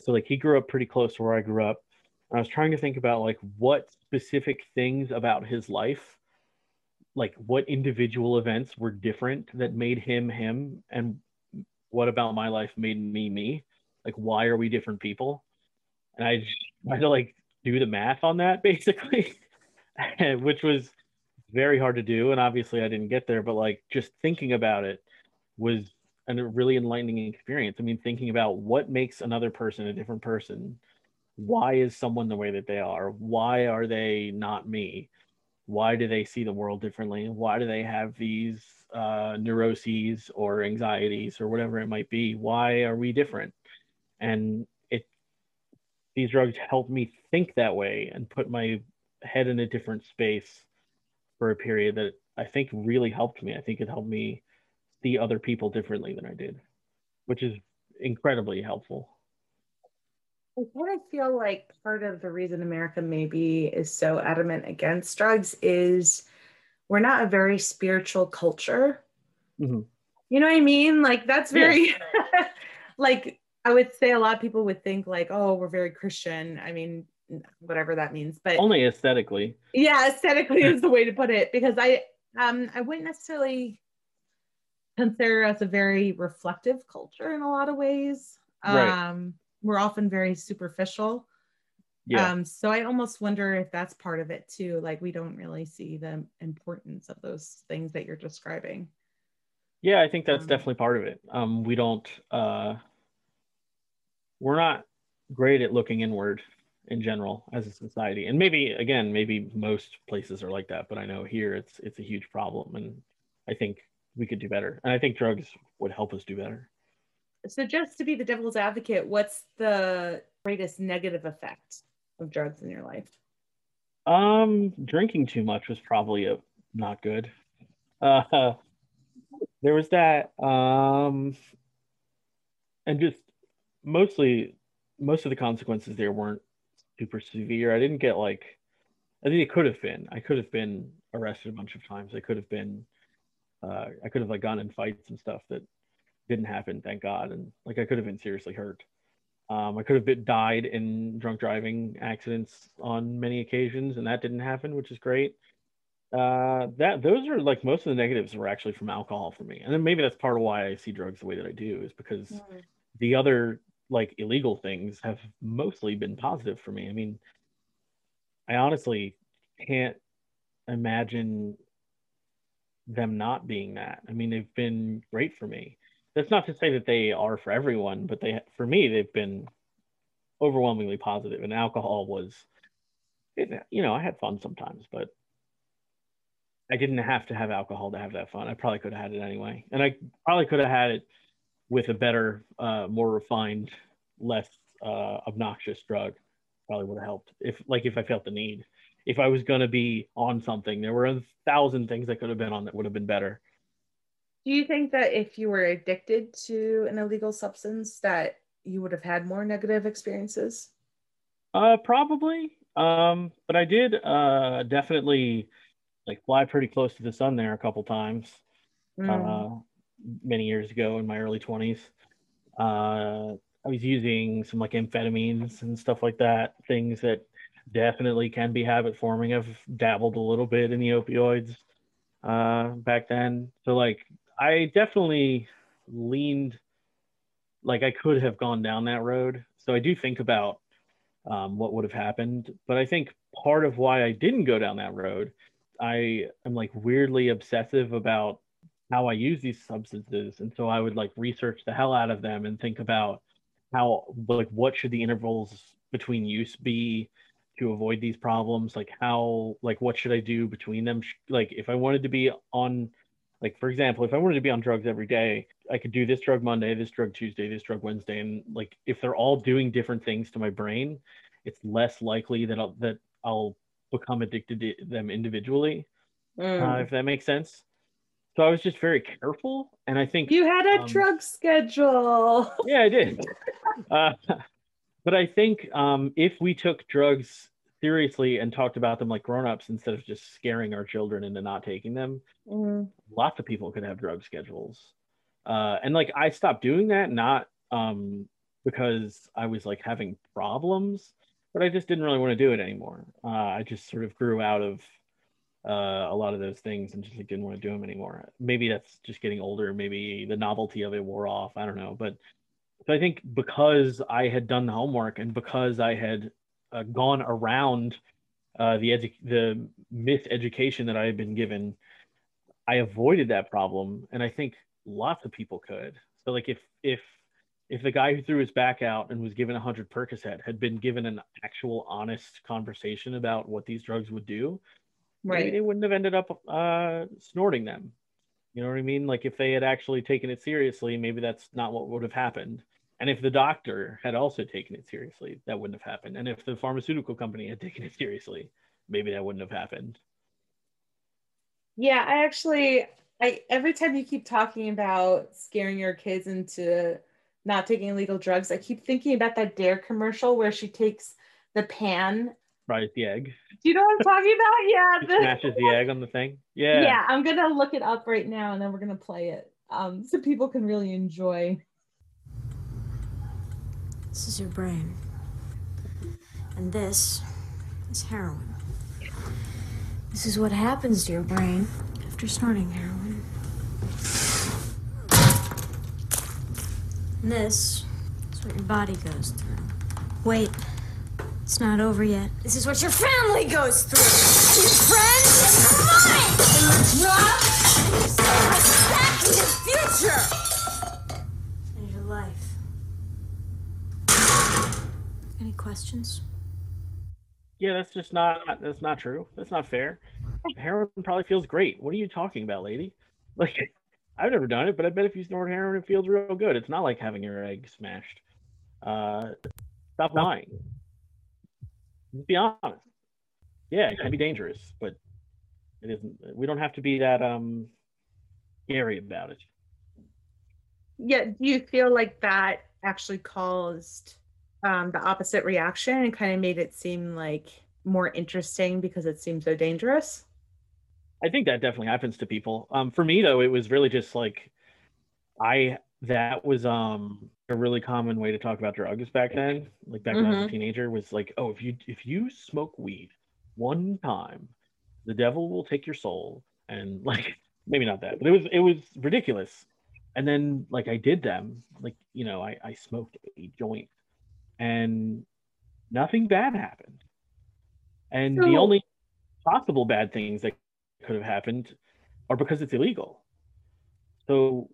So like he grew up pretty close to where I grew up. I was trying to think about like what specific things about his life, like what individual events were different that made him him, and what about my life made me me. Like why are we different people? And I just tried to like do the math on that basically, which was very hard to do. And obviously I didn't get there, but like just thinking about it was a really enlightening experience. I mean, thinking about what makes another person a different person. Why is someone the way that they are? Why are they not me? Why do they see the world differently? Why do they have these uh, neuroses or anxieties or whatever it might be? Why are we different? And it these drugs helped me think that way and put my head in a different space for a period that i think really helped me i think it helped me see other people differently than i did which is incredibly helpful I kind of feel like part of the reason America maybe is so adamant against drugs is we're not a very spiritual culture. Mhm. You know what I mean? Like that's very like I would say a lot of people would think like, oh, we're very Christian. I mean, whatever that means. But Only aesthetically. yeah, aesthetically is the way to put it because I um I wouldn't necessarily consider us a very reflective culture in a lot of ways. Right. Um we're often very superficial. Yeah. Um, so I almost wonder if that's part of it too. Like we don't really see the importance of those things that you're describing. Yeah, I think that's Um, definitely part of it. Um, we don't, uh, we're not great at looking inward in general as a society, and maybe again, maybe most places are like that, but I know here it's it's a huge problem, and I think we could do better, and I think drugs would help us do better. So just to be the devil's advocate, what's the greatest negative effect of drugs in your life? Um, drinking too much was probably a not good. Uh, there was that. Um, and just mostly, most of the consequences there weren't super severe. I didn't get like, I think it could have been. I could have been arrested a bunch of times. I could have been, uh, I could have like gone in fights and stuff that didn't happen, thank God. And like I could have been seriously hurt. Um, I could have been, died in drunk driving accidents on many occasions, and that didn't happen, which is great. Uh, that those are like most of the negatives were actually from alcohol for me, and then maybe that's part of why I see drugs the way that I do is because the other like illegal things have mostly been positive for me. I mean, I honestly can't imagine them not being that. I mean, they've been great for me. That's not to say that they are for everyone, but they for me they've been overwhelmingly positive. And alcohol was, you know, I had fun sometimes, but I didn't have to have alcohol to have that fun. I probably could have had it anyway, and I probably could have had it with a better, uh, more refined, less uh, obnoxious drug. Probably would have helped if, like, if I felt the need. If I was going to be on something, there were a thousand things I could have been on that would have been better. Do you think that if you were addicted to an illegal substance that you would have had more negative experiences? Uh, probably. Um, but I did uh definitely like fly pretty close to the sun there a couple times. Mm. Uh, many years ago in my early twenties. Uh, I was using some like amphetamines and stuff like that, things that definitely can be habit forming. I've dabbled a little bit in the opioids uh back then. So like I definitely leaned like I could have gone down that road. So I do think about um, what would have happened. But I think part of why I didn't go down that road, I am like weirdly obsessive about how I use these substances. And so I would like research the hell out of them and think about how, like, what should the intervals between use be to avoid these problems? Like, how, like, what should I do between them? Like, if I wanted to be on, like, for example, if I wanted to be on drugs every day, I could do this drug Monday, this drug Tuesday, this drug Wednesday, and like if they're all doing different things to my brain, it's less likely that I'll that I'll become addicted to them individually. Mm. Uh, if that makes sense. So I was just very careful, and I think you had a um, drug schedule. yeah, I did. uh, but I think um, if we took drugs seriously and talked about them like grown-ups instead of just scaring our children into not taking them, Mm. lots of people could have drug schedules. Uh, and like I stopped doing that not um, because I was like having problems, but I just didn't really want to do it anymore. Uh, I just sort of grew out of uh, a lot of those things and just like, didn't want to do them anymore. Maybe that's just getting older. Maybe the novelty of it wore off. I don't know. But so I think because I had done the homework and because I had uh, gone around uh, the edu- the that I had been given, I avoided that problem. And I think lots of people could. So like if if if the guy who threw his back out and was given a hundred Percocet had been given an actual honest conversation about what these drugs would do, maybe Right. they wouldn't have ended up uh, snorting them. You know what I mean? Like if they had actually taken it seriously, maybe that's not what would have happened. And if the doctor had also taken it seriously, that wouldn't have happened. And if the pharmaceutical company had taken it seriously, maybe that wouldn't have happened. Yeah, I actually I every time you keep talking about scaring your kids into not taking illegal drugs, I keep thinking about that D.A.R.E. commercial where she takes the pan. Right, the egg. Do you know what I'm talking about? Yeah. She the- smashes the egg on the thing. Yeah. yeah, I'm gonna look it up right now and then we're gonna play it. Um, so people can really enjoy. This is your brain. And this is heroin. This is what happens to your brain after snorting heroin. And this is what your body goes through. Wait, it's not over yet. This is what your family goes through. Your friends and mine. And your job. And your self-respect. Your future. And your life. Any questions? Yeah, that's just not that's not true. That's not fair. Heroin probably feels great. What are you talking about, lady? Like I've never done it, but I bet if you snort heroin, it feels real good. It's not like having your egg smashed. Uh, stop lying. Just be honest. Yeah, it can be dangerous, but it isn't. We don't have to be that um scary about it. Yeah, do you feel like that actually caused um, the opposite reaction and kind of made it seem like more interesting because it seemed so dangerous? I think that definitely happens to people. Um, for me though, it was really just like I that was um a really common way to talk about drugs back then. Like back when I was a Mhm. teenager, was like, oh, if you if you smoke weed one time, the devil will take your soul. And like maybe not that, but it was it was ridiculous. And then like I did them, like you know, I I smoked a joint, and nothing bad happened. And the only possible bad things that could have happened are because it's illegal. So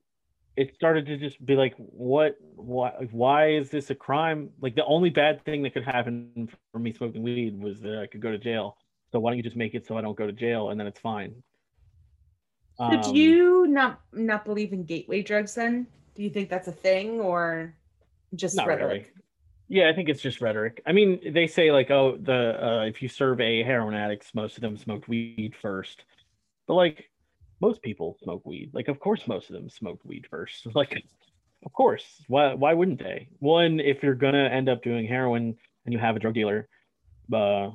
it started to just be like, what, why, why is this a crime? Like the only bad thing that could happen for me smoking weed was that I could go to jail. So why don't you just make it so I don't go to jail and then it's fine? So Um, do you not not believe in gateway drugs then? Do you think that's a thing or just rhetoric? Yeah, I think it's just rhetoric. I mean, they say like, oh, the uh, if you survey heroin addicts, most of them smoked weed first. But like, most people smoke weed. Like, of course, most of them smoked weed first. Like, of course. Why? Why wouldn't they? One, if you're gonna end up doing heroin and you have a drug dealer, uh,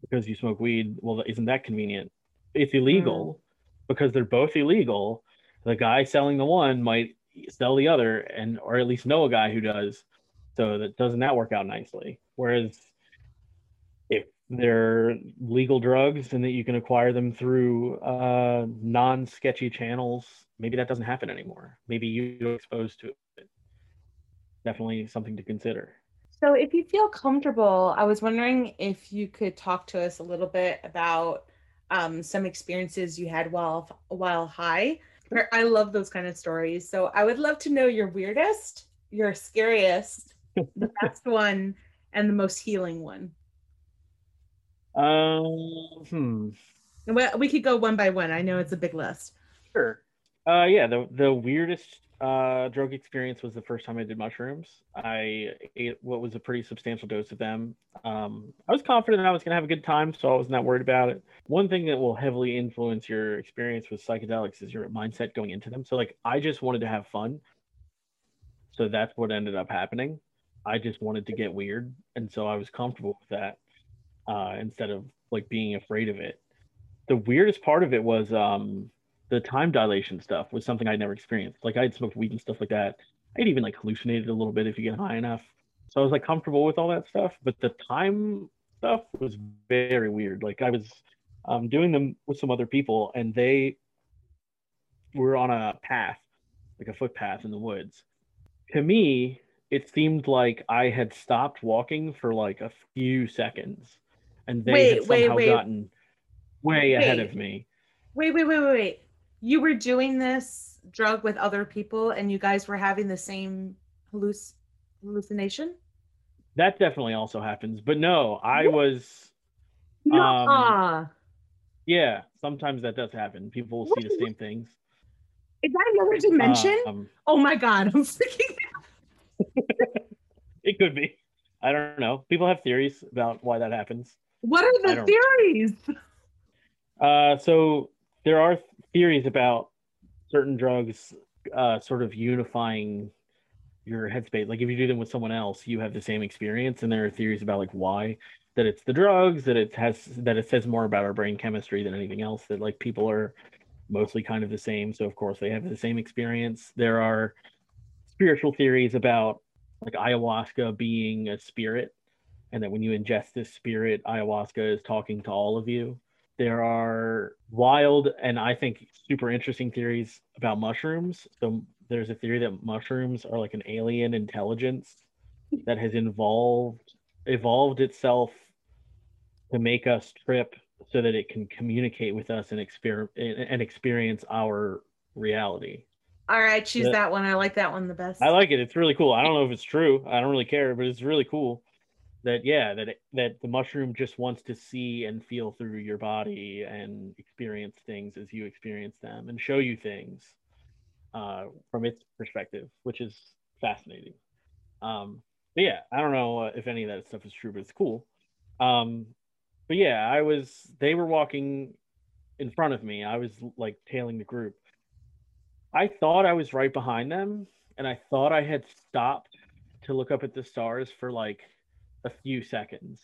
because you smoke weed, well, isn't that convenient? It's illegal because they're both illegal. The guy selling the one might sell the other, and or at least know a guy who does. So that doesn't that work out nicely? Whereas they're legal drugs and that you can acquire them through uh, non-sketchy channels, maybe that doesn't happen anymore. Maybe you're exposed to it. Definitely something to consider. So, if you feel comfortable, I was wondering if you could talk to us a little bit about um, some experiences you had while while high. I love those kind of stories. So, I would love to know your weirdest, your scariest, the best one, and the most healing one. Um, hmm. And we, we could go one by one. I know it's a big list. Sure. Uh, yeah, the the weirdest uh, drug experience was the first time I did mushrooms. I ate what was a pretty substantial dose of them. Um, I was confident that I was gonna have a good time, so I wasn't that worried about it. One thing that will heavily influence your experience with psychedelics is your mindset going into them. So, like, I just wanted to have fun, so that's what ended up happening. I just wanted to get weird, and so I was comfortable with that uh, instead of like being afraid of it. The weirdest part of it was um, the time dilation stuff was something I'd never experienced. Like I'd smoked weed and stuff like that. I'd even like hallucinated a little bit if you get high enough. So I was like comfortable with all that stuff. But the time stuff was very weird. Like I was um, doing them with some other people and they were on a path, like a footpath in the woods. To me, it seemed like I had stopped walking for like a few seconds and they Wait, had wait, somehow wait. gotten way ahead of me. Wait, wait, wait, wait, wait. You were doing this drug with other people and you guys were having the same halluc- hallucination? That definitely also happens. But no, I What? was. Um, yeah, sometimes that does happen. People will see the same things. Is that another dimension? Um, oh my god, I'm freaking out. it could be. I don't know. People have theories about why that happens. What are the theories? Uh, so there are theories about certain drugs uh, sort of unifying your headspace. Like if you do them with someone else, you have the same experience. And there are theories about like why that it's the drugs, that it has that it says more about our brain chemistry than anything else, that like people are mostly kind of the same. So of course they have the same experience. There are spiritual theories about like ayahuasca being a spirit and that when you ingest this spirit, ayahuasca is talking to all of you. There are wild and I think super interesting theories about mushrooms. So there's a theory that mushrooms are like an alien intelligence that has involved evolved itself to make us trip so that it can communicate with us and experience and experience our reality. All right, choose that one. I like that one the best. I like it. It's really cool. I don't know if it's true. I don't really care, but it's really cool that yeah, that that the mushroom just wants to see and feel through your body and experience things as you experience them and show you things uh, from its perspective, which is fascinating. Um, but yeah, I don't know if any of that stuff is true, but it's cool. Um, but yeah, I was. They were walking in front of me. I was like tailing the group. I thought I was right behind them, and I thought I had stopped to look up at the stars for like a few seconds.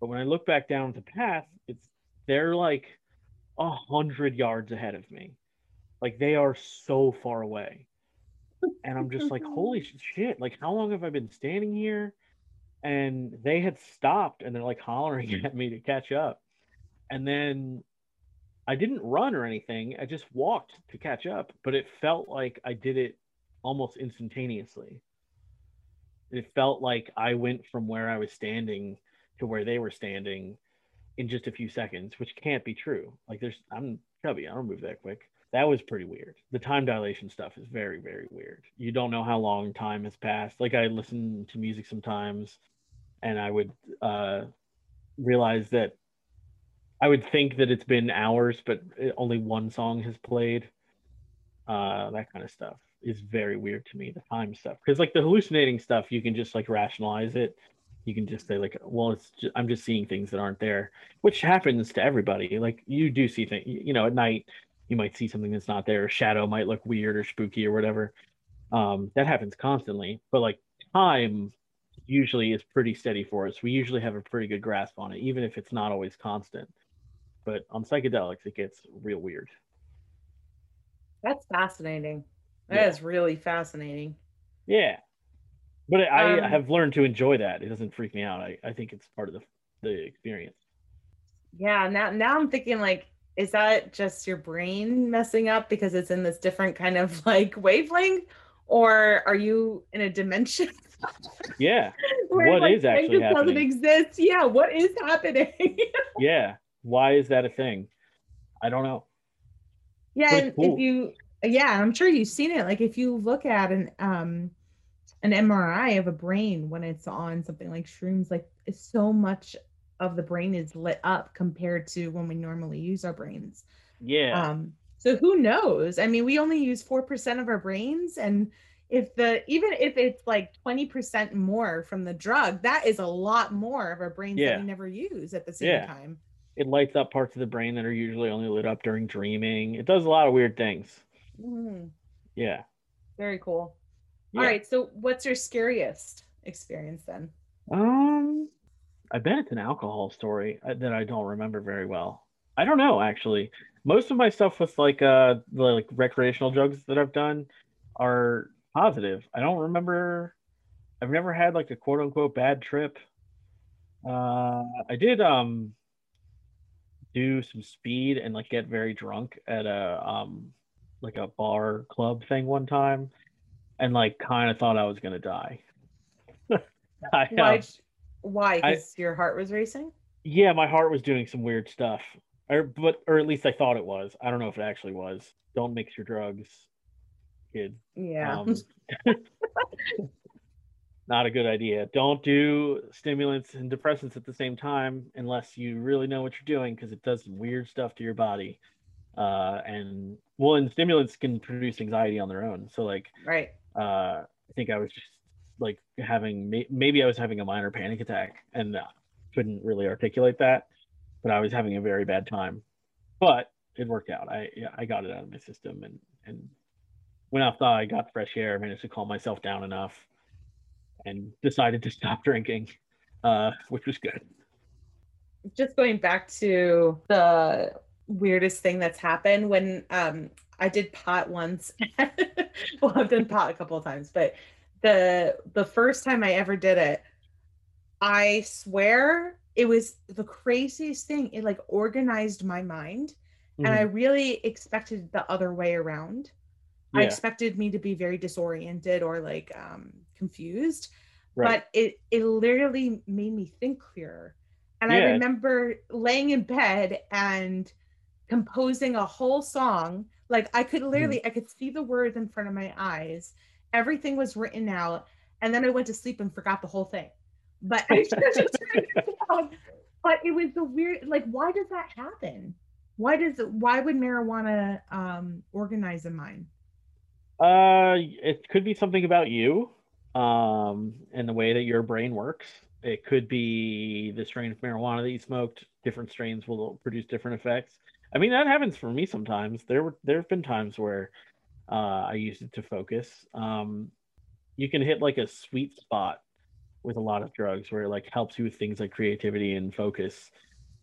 But when I look back down the path, it's they're like a hundred yards ahead of me. Like they are so far away. And I'm just like, holy shit, like how long have I been standing here? and they had stopped and they're like hollering at me to catch up and then i didn't run or anything i just walked to catch up but it felt like i did it almost instantaneously it felt like i went from where i was standing to where they were standing in just a few seconds which can't be true like there's i'm chubby i don't move that quick that was pretty weird. The time dilation stuff is very, very weird. You don't know how long time has passed. Like I listen to music sometimes and I would uh, realize that I would think that it's been hours, but only one song has played. Uh, that kind of stuff is very weird to me. The time stuff, because like the hallucinating stuff, you can just like rationalize it. You can just say like, well, it's just, I'm just seeing things that aren't there, which happens to everybody. Like you do see things, you know, at night you might see something that's not there. A shadow might look weird or spooky or whatever. Um, that happens constantly. But like time usually is pretty steady for us. We usually have a pretty good grasp on it, even if it's not always constant. But on psychedelics, it gets real weird. That's fascinating. That yeah. is really fascinating. Yeah. But I um, have learned to enjoy that. It doesn't freak me out. I, I think it's part of the the experience. Yeah. Now now I'm thinking like, is that just your brain messing up because it's in this different kind of like wavelength? Or are you in a dimension yeah what like, is actually happening doesn't exist yeah what is happening yeah why is that a thing i don't know yeah and cool. if you yeah i'm sure you've seen it. Like if you look at an um an mri of a brain when it's on something like shrooms like so much of the brain is lit up compared to when we normally use our brains. Yeah. Um so who knows? I mean we only use 4% of our brains and if the even if it's like 20% more from the drug that is a lot more of our brains yeah. that we never use at the same yeah. time. It lights up parts of the brain that are usually only lit up during dreaming. It does a lot of weird things mm-hmm. yeah very cool yeah. all right so what's your scariest experience then um i bet it's an alcohol story uh, that i don't remember very well i don't know actually most of my stuff with like uh the like recreational drugs that i've done are positive. I don't remember. I've never had like a quote unquote bad trip. Uh, I did um do some speed and like get very drunk at a um like a bar club thing one time, and like kind of thought I was gonna die. I, why? Um, why? Because your heart was racing. Yeah, my heart was doing some weird stuff, or but or at least I thought it was. I don't know if it actually was. Don't mix your drugs kid. Yeah. Um, not a good idea. Don't do stimulants and depressants at the same time unless you really know what you're doing because it does some weird stuff to your body. Uh, and well, and stimulants can produce anxiety on their own. So like, right. Uh, I think I was just like having maybe I was having a minor panic attack and uh, couldn't really articulate that, but I was having a very bad time. But it worked out. I I got it out of my system and and went I got fresh air, managed to calm myself down enough, and decided to stop drinking, uh, which was good. Just going back to the weirdest thing that's happened when um, I did pot once. well, I've done pot a couple of times, but the the first time I ever did it, I swear it was the craziest thing. It like organized my mind. Mm-hmm. And I really expected the other way around. Yeah. I expected me to be very disoriented or like um confused. Right. But it it literally made me think clearer. And yeah. I remember laying in bed and composing a whole song. Like I could literally, mm. I could see the words in front of my eyes. Everything was written out. And then I went to sleep and forgot the whole thing. But but it was the weird like why does that happen? Why does why would marijuana um organize a mind? Uh it could be something about you um and the way that your brain works. It could be the strain of marijuana that you smoked. Different strains will produce different effects. I mean, that happens for me sometimes. There were there have been times where uh, I used it to focus. Um, you can hit like a sweet spot with a lot of drugs where it like helps you with things like creativity and focus.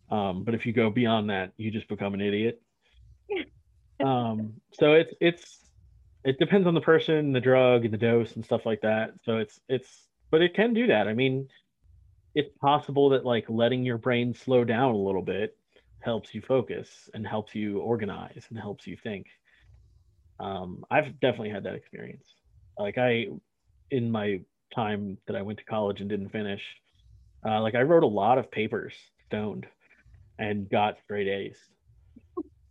Um, but if you go beyond that, you just become an idiot. um, so it's it's it depends on the person, the drug, and the dose and stuff like that. So it's it's but it can do that. I mean, it's possible that like letting your brain slow down a little bit helps you focus and helps you organize and helps you think. Um, I've definitely had that experience. Like I, in my time that I went to college and didn't finish, uh, like I wrote a lot of papers stoned and got straight A's.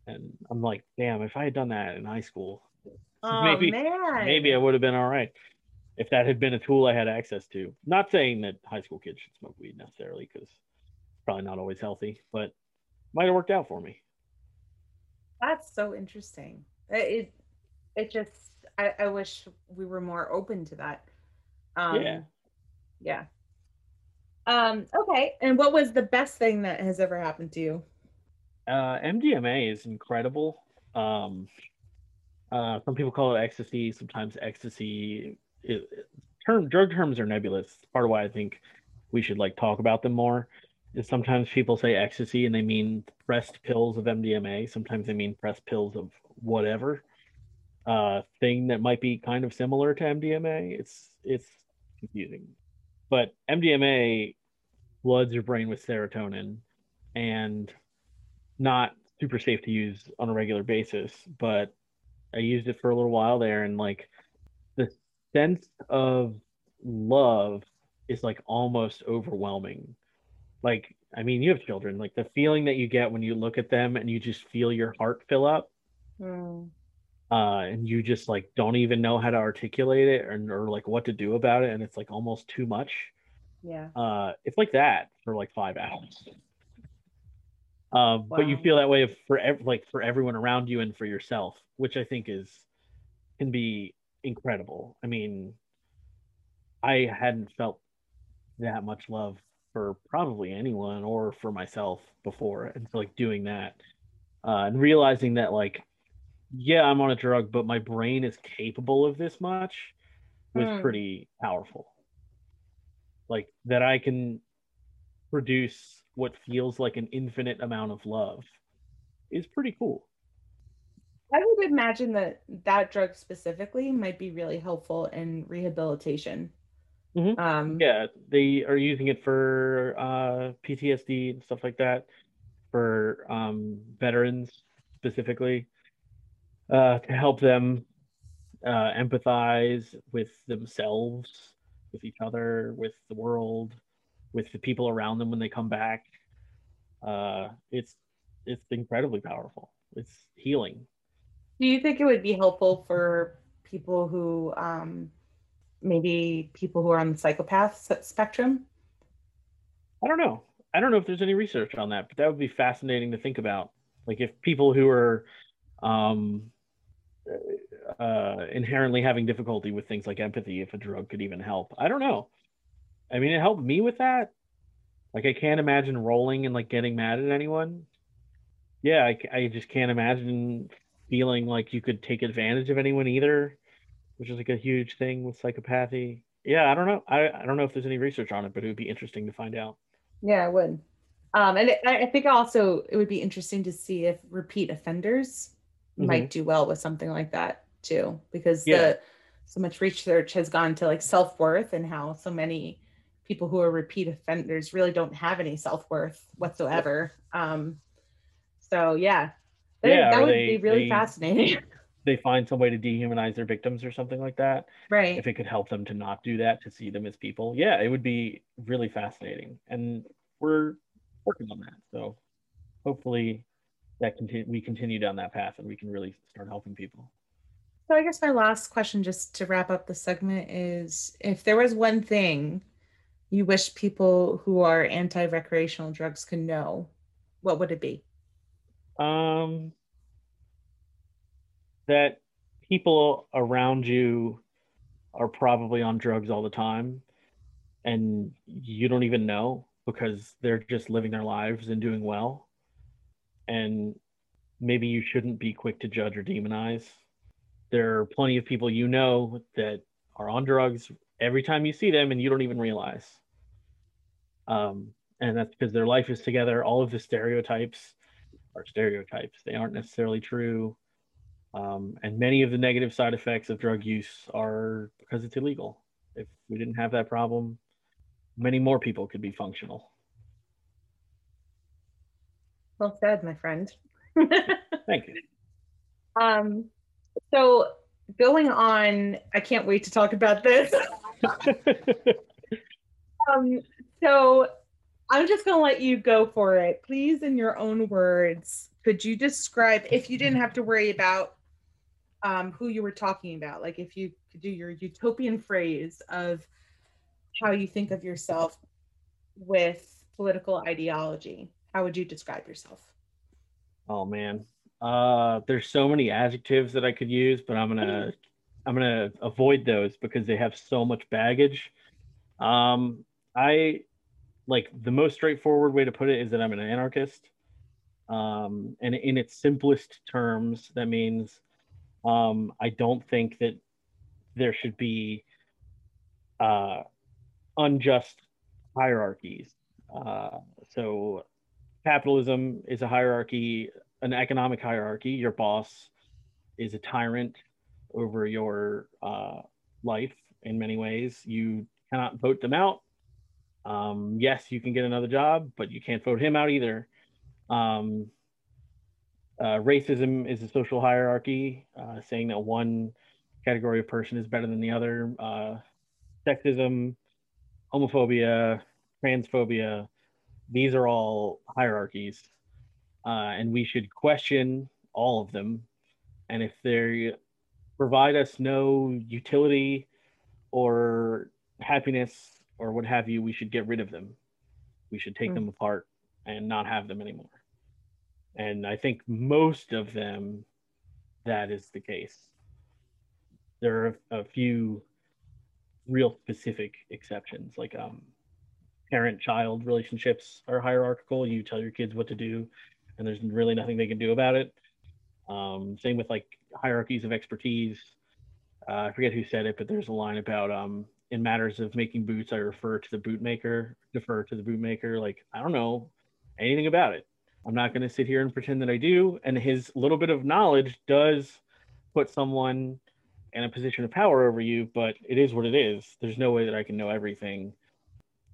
And I'm like, damn, if I had done that in high school, oh, maybe man. maybe I would have been all right. If that had been a tool I had access to. Not saying that high school kids should smoke weed necessarily, because probably not always healthy, but might have worked out for me. That's so interesting. It it just I, I wish we were more open to that. Um, yeah. Yeah. Um, okay. And what was the best thing that has ever happened to you? Uh, MDMA is incredible. Um, uh, some people call it ecstasy. Sometimes ecstasy. It, term drug terms are nebulous. Part of why I think we should like talk about them more sometimes people say ecstasy and they mean pressed pills of MDMA. Sometimes they mean pressed pills of whatever uh, thing that might be kind of similar to MDMA. It's it's confusing, but MDMA floods your brain with serotonin, and not super safe to use on a regular basis. But I used it for a little while there, and like the sense of love is like almost overwhelming like i mean you have children like the feeling that you get when you look at them and you just feel your heart fill up mm. uh, and you just like don't even know how to articulate it or, or like what to do about it and it's like almost too much yeah uh it's like that for like five hours um wow. but you feel that way for ev- like for everyone around you and for yourself which i think is can be incredible i mean i hadn't felt that much love for probably anyone or for myself before and so, like doing that uh, and realizing that like yeah i'm on a drug but my brain is capable of this much was mm. pretty powerful. Like that i can produce what feels like an infinite amount of love is pretty cool. I would imagine that that drug specifically might be really helpful in rehabilitation Mm-hmm. Um, yeah, they are using it for uh, PTSD and stuff like that for um, veterans specifically uh, to help them uh, empathize with themselves, with each other, with the world, with the people around them when they come back. Uh, it's it's incredibly powerful. It's healing. Do you think it would be helpful for people who um, maybe people who are on the psychopath spectrum? I don't know. I don't know if there's any research on that, but that would be fascinating to think about. Like if people who are um, uh, inherently having difficulty with things like empathy, if a drug could even help. I don't know. I mean, it helped me with that. Like I can't imagine rolling and like getting mad at anyone. Yeah, I, I just can't imagine feeling like you could take advantage of anyone either which is like a huge thing with psychopathy. Yeah, I don't know. I, I don't know if there's any research on it, but it would be interesting to find out. Yeah, I would. Um, and it, I think also it would be interesting to see if repeat offenders Mhm. might do well with something like that too, because Yeah. the so much research has gone to like self worth and how so many people who are repeat offenders really don't have any self worth whatsoever. Um, so yeah, that, Yeah, that would they- be really they- fascinating, They find some way to dehumanize their victims or something like that. right? If it could help them to not do that, to see them as people, yeah, it would be really fascinating. And we're working on that. So hopefully that continue we continue down that path and we can really start helping people. So I guess my last question, just to wrap up the segment, is if there was one thing you wish people who are anti-recreational drugs could know, what would it be? Um, that people around you are probably on drugs all the time and you don't even know because they're just living their lives and doing well. And maybe you shouldn't be quick to judge or demonize. There are plenty of people you know that are on drugs every time you see them and you don't even realize. Um, and that's because their life is together. All of the stereotypes are stereotypes. They aren't necessarily true. Um, and many of the negative side effects of drug use are because it's illegal. If we didn't have that problem, many more people could be functional. Well said, my friend. Thank you. um, so going on, I can't wait to talk about this. um, so I'm just gonna let you go for it. Please, in your own words, could you describe if you didn't have to worry about um, who you were talking about, like if you could do your utopian phrase of how you think of yourself with political ideology, how would you describe yourself? oh man, uh, there's so many adjectives that I could use, but I'm gonna I'm gonna avoid those because they have so much baggage. Um, I like the most straightforward way to put it is that I'm an anarchist. Um, and in its simplest terms, that means um, I don't think that there should be uh, unjust hierarchies. Uh, so, capitalism is a hierarchy, an economic hierarchy. Your boss is a tyrant over your uh, life in many ways. You cannot vote them out. Um, yes, you can get another job, but you can't vote him out either. Um, uh, racism is a social hierarchy, uh, saying that one category of person is better than the other. Uh, sexism, homophobia, transphobia, these are all hierarchies. Uh, and we should question all of them. And if they provide us no utility or happiness or what have you, we should get rid of them. We should take Hmm. them apart and not have them anymore. And I think most of them, that is the case. There are a few real specific exceptions, like um, parent-child relationships are hierarchical. You tell your kids what to do, and there's really nothing they can do about it. Um, same with like hierarchies of expertise. Uh, I forget who said it, but there's a line about um, in matters of making boots, I refer to the bootmaker, defer to the bootmaker. Like I don't know anything about it. I'm not going to sit here and pretend that I do. And his little bit of knowledge does put someone in a position of power over you, but it is what it is. There's no way that I can know everything.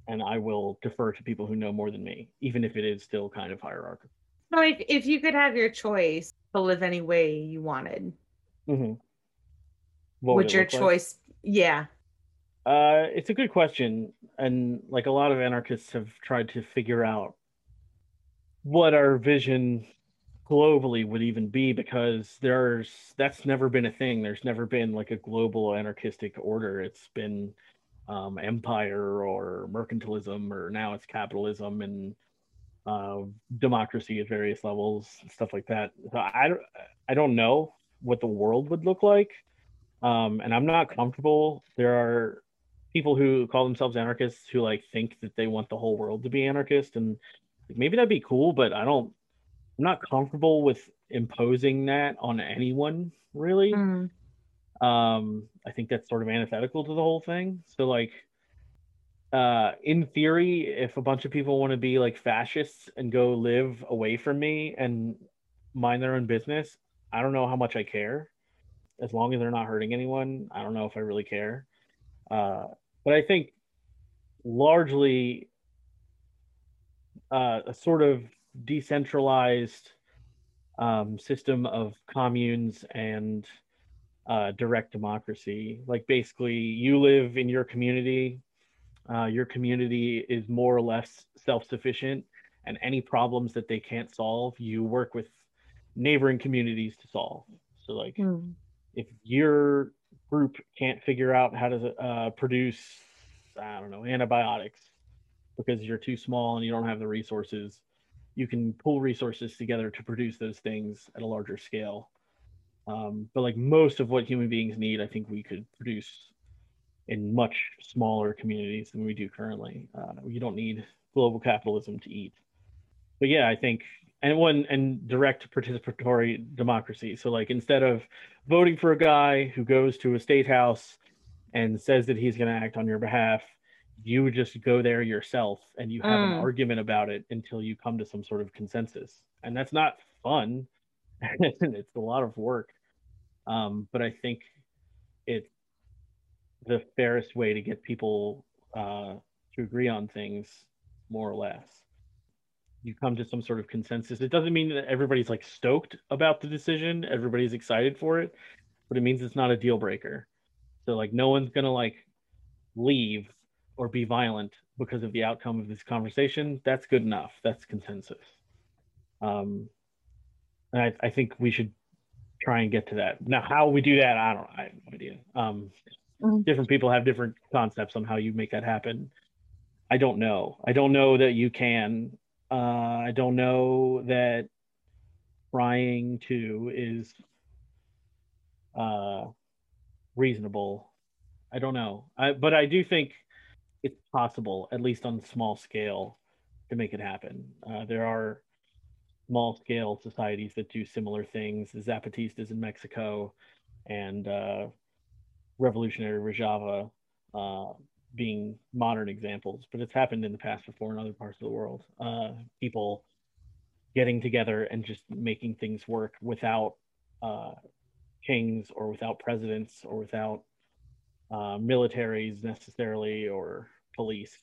And I will defer to people who know more than me, even if it is still kind of hierarchical. So if, if you could have your choice to live any way you wanted, Mm-hmm. would your choice yeah. Uh, it's a good question, and like a lot of anarchists have tried to figure out what our vision globally would even be, because there's that's never been a thing. There's never been like a global anarchistic order. It's been um, empire or mercantilism, or now it's capitalism and uh, democracy at various levels, stuff like that. So I don't, I don't know what the world would look like, um, and I'm not comfortable. There are people who call themselves anarchists who like think that they want the whole world to be anarchist and like, maybe that'd be cool but i don't i'm not comfortable with imposing that on anyone really Mm. Um, I think that's sort of antithetical to the whole thing. So like uh in theory, if a bunch of people want to be like fascists and go live away from me and mind their own business, I don't know how much I care. As long as they're not hurting anyone, I don't know if I really care. Uh, but I think largely uh, a sort of decentralized um, system of communes and uh, direct democracy. Like basically, you live in your community. Uh, your community is more or less self-sufficient, and any problems that they can't solve, you work with neighboring communities to solve. So, like, Mm. if your group can't figure out how to uh, produce, I don't know, antibiotics because you're too small and you don't have the resources, you can pull resources together to produce those things at a larger scale. Um, but like most of what human beings need, I think we could produce in much smaller communities than we do currently. Uh, you don't need global capitalism to eat. But yeah, I think and one and direct participatory democracy. So like instead of voting for a guy who goes to a state house and says that he's going to act on your behalf, you just go there yourself and you have an Mm. argument about it until you come to some sort of consensus. And that's not fun. it's a lot of work. Um, but I think it's the fairest way to get people uh, to agree on things, more or less. You come to some sort of consensus. It doesn't mean that everybody's like stoked about the decision, everybody's excited for it, but it means it's not a deal breaker. So like no one's gonna like leave or be violent because of the outcome of this conversation. That's good enough. That's consensus. Um, and I, I think we should try and get to that. Now, how we do that, I don't. I have no idea. Um, Mhm. different people have different concepts on how you make that happen. I don't know. I don't know that you can. Uh, I don't know that trying to is uh, reasonable. I don't know. I, but I do think it's possible, at least on small scale, to make it happen. Uh, there are small scale societies that do similar things. The Zapatistas in Mexico and uh, Revolutionary Rojava uh, being modern examples, but it's happened in the past before in other parts of the world. Uh, people getting together and just making things work without uh, kings or without presidents or without uh, militaries necessarily or police,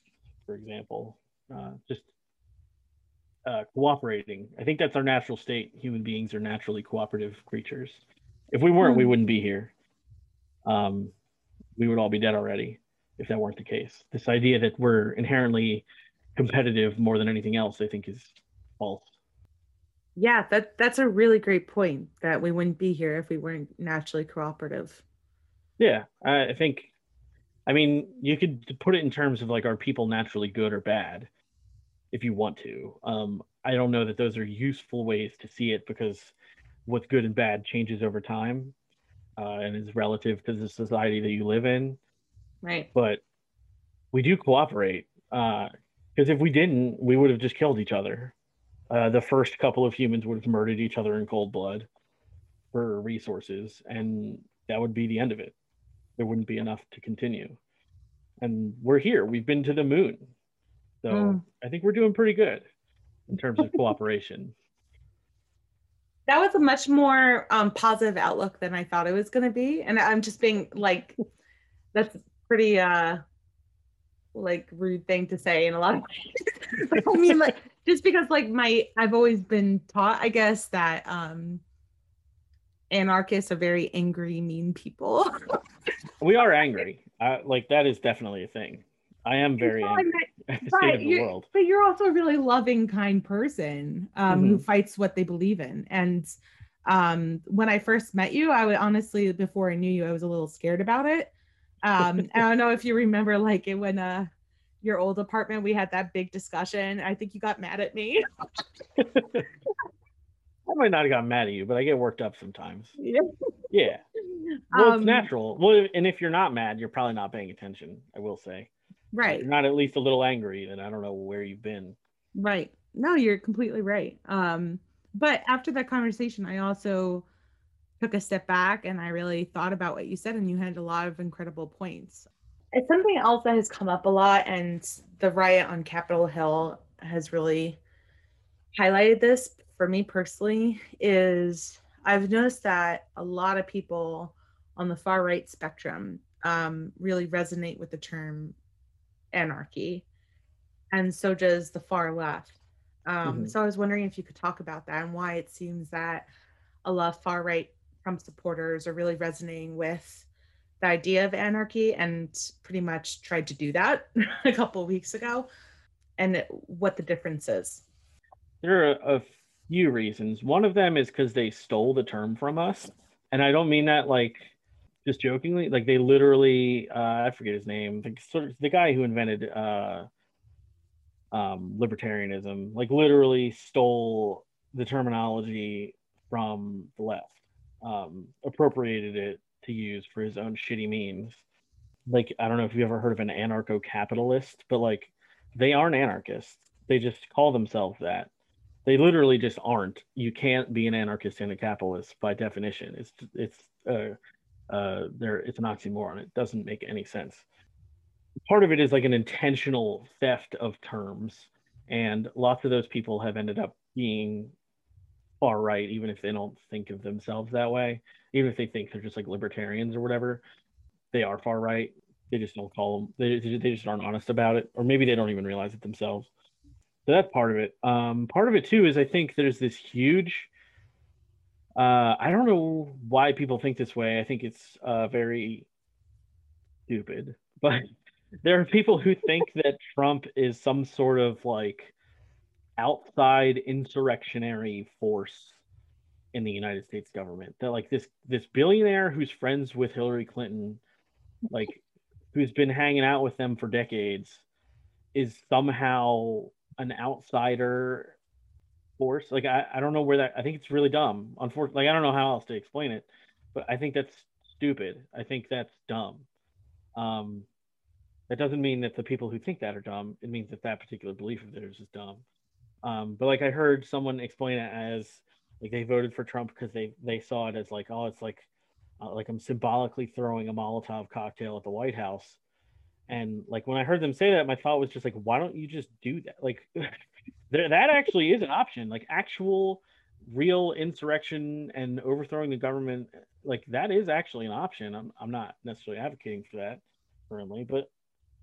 for example. Uh, just uh, cooperating. I think that's our natural state. Human beings are naturally cooperative creatures. If we weren't, we Hmm. wouldn't be here. Um, we would all be dead already if that weren't the case. This idea that we're inherently competitive more than anything else, I think, is false. Yeah, that that's a really great point that we wouldn't be here if we weren't naturally cooperative. Yeah, I I think. I mean, you could put it in terms of like, are people naturally good or bad? If you want to, um, I don't know that those are useful ways to see it because what's good and bad changes over time, uh, and is relative to the society that you live in. Right. But we do cooperate because if we didn't, we would have just killed each other. Uh, the first couple of humans would have murdered each other in cold blood for resources, and that would be the end of it. There wouldn't be enough to continue. And we're here. We've been to the moon. So Mm. I think we're doing pretty good in terms of cooperation. That was a much more um, positive outlook than I thought it was going to be, and I'm just being like, that's pretty uh, like rude thing to say in a lot of ways. I mean, like, just because like my I've always been taught, I guess, that um, anarchists are very angry, mean people. we are angry. Uh, like that is definitely a thing. I am very angry at but state of the you- world. but you're also a really loving, kind person um, who Mhm. fights what they believe in. And um, when I first met you, I would honestly, before I knew you, I was a little scared about it. Um, I don't know if you remember, like it when uh, your old apartment, we had that big discussion. I think you got mad at me. I might not have gotten mad at you, but I get worked up sometimes. Yeah. Yeah. Well, Um, it's natural. Well, and if you're not mad, you're probably not paying attention. I will say. If Right. you're not at least a little angry, then I don't know where you've been. Right. No, you're completely right. Um, but after that conversation, I also took a step back and I really thought about what you said, and you had a lot of incredible points. It's something else that has come up a lot, and the riot on Capitol Hill has really highlighted this for me personally. Is I've noticed that a lot of people on the far right spectrum um, really resonate with the term anarchy, and so does the far left. Um, mm-hmm. So I was wondering if you could talk about that and why it seems that a lot of far right Trump supporters are really resonating with the idea of anarchy and pretty much tried to do that a couple weeks ago, and what the difference is. There are a few reasons. One of them is because they stole the term from us, and I don't mean that like just jokingly. Like they literally, uh, I forget his name. The, sort of the guy who invented uh, um, libertarianism, like literally stole the terminology from the left, um, appropriated it to use for his own shitty means. Like I don't know if you've ever heard of an anarcho-capitalist, but like they aren't anarchists. They just call themselves that. They literally just aren't. You can't be an anarchist and a capitalist by definition. It's it's uh, uh, there. It's an oxymoron. It doesn't make any sense. Part of it is like an intentional theft of terms, and lots of those people have ended up being far right, even if they don't think of themselves that way. Even if they think they're just like libertarians or whatever, they are far right. They just don't call them. They they just aren't honest about it, or maybe they don't even realize it themselves. So that's part of it. Um, part of it too is I think there's this huge. Uh, I don't know why people think this way. I think it's uh, very stupid, but there are people who think that Trump is some sort of like outside insurrectionary force in the United States government. That like this this billionaire who's friends with Hillary Clinton, like who's been hanging out with them for decades, is somehow an outsider force. Like I, I don't know where that I think it's really dumb. Unfortunately, like I don't know how else to explain it, but I think that's stupid. I think that's dumb. Um that doesn't mean that the people who think that are dumb. It means that that particular belief of theirs is dumb. Um, but like I heard someone explain it as like they voted for Trump because they they saw it as like oh it's like uh, like I'm symbolically throwing a Molotov cocktail at the White House, and like when I heard them say that, my thought was just like why don't you just do that? Like there, that actually is an option. Like actual real insurrection and overthrowing the government like that is actually an option. I'm I'm not necessarily advocating for that currently, but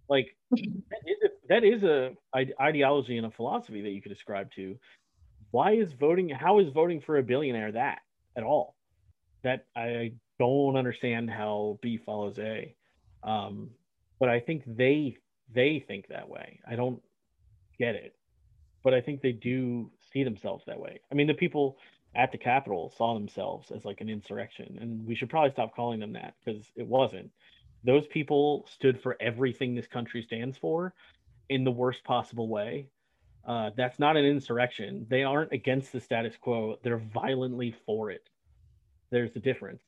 like that is a, that is a ideology and a philosophy that you could ascribe to. Why is voting? How is voting for a billionaire that at all? That I don't understand how B follows A. Um, but I think they they think that way. I don't get it, but I think they do see themselves that way. I mean, the people at the Capitol saw themselves as like an insurrection, and we should probably stop calling them that because it wasn't those people stood for everything this country stands for in the worst possible way. Uh, that's not an insurrection. They aren't against the status quo. They're violently for it. There's a difference.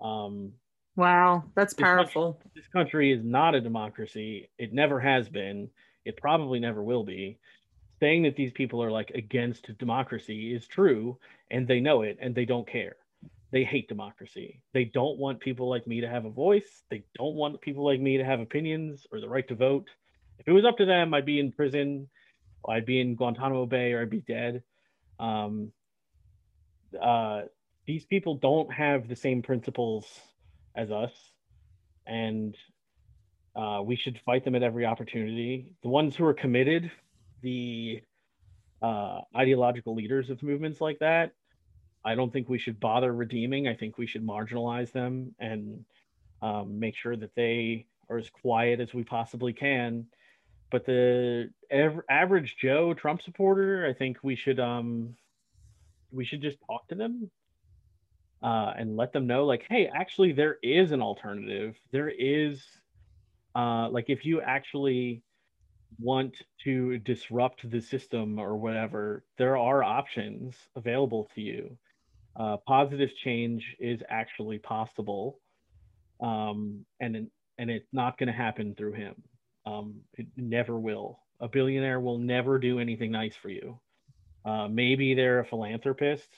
Um, wow, that's this powerful. Country, this country is not a democracy. It never has been. It probably never will be. Saying that these people are like against democracy is true, and they know it, and they don't care they hate democracy. They don't want people like me to have a voice. They don't want people like me to have opinions or the right to vote. If it was up to them, I'd be in prison, I'd be in Guantanamo Bay, or I'd be dead. Um, uh, these people don't have the same principles as us, and uh, we should fight them at every opportunity. The ones who are committed, the uh, ideological leaders of movements like that, I don't think we should bother redeeming. I think we should marginalize them and um, make sure that they are as quiet as we possibly can. But the ev- average Joe Trump supporter, I think we should um, we should just talk to them uh, and let them know, like, hey, actually, there is an alternative. There is, uh, like, if you actually want to disrupt the system or whatever, there are options available to you uh, positive change is actually possible, um, and and it's not going to happen through him. Um, it never will. A billionaire will never do anything nice for you. Uh, maybe they're a philanthropist,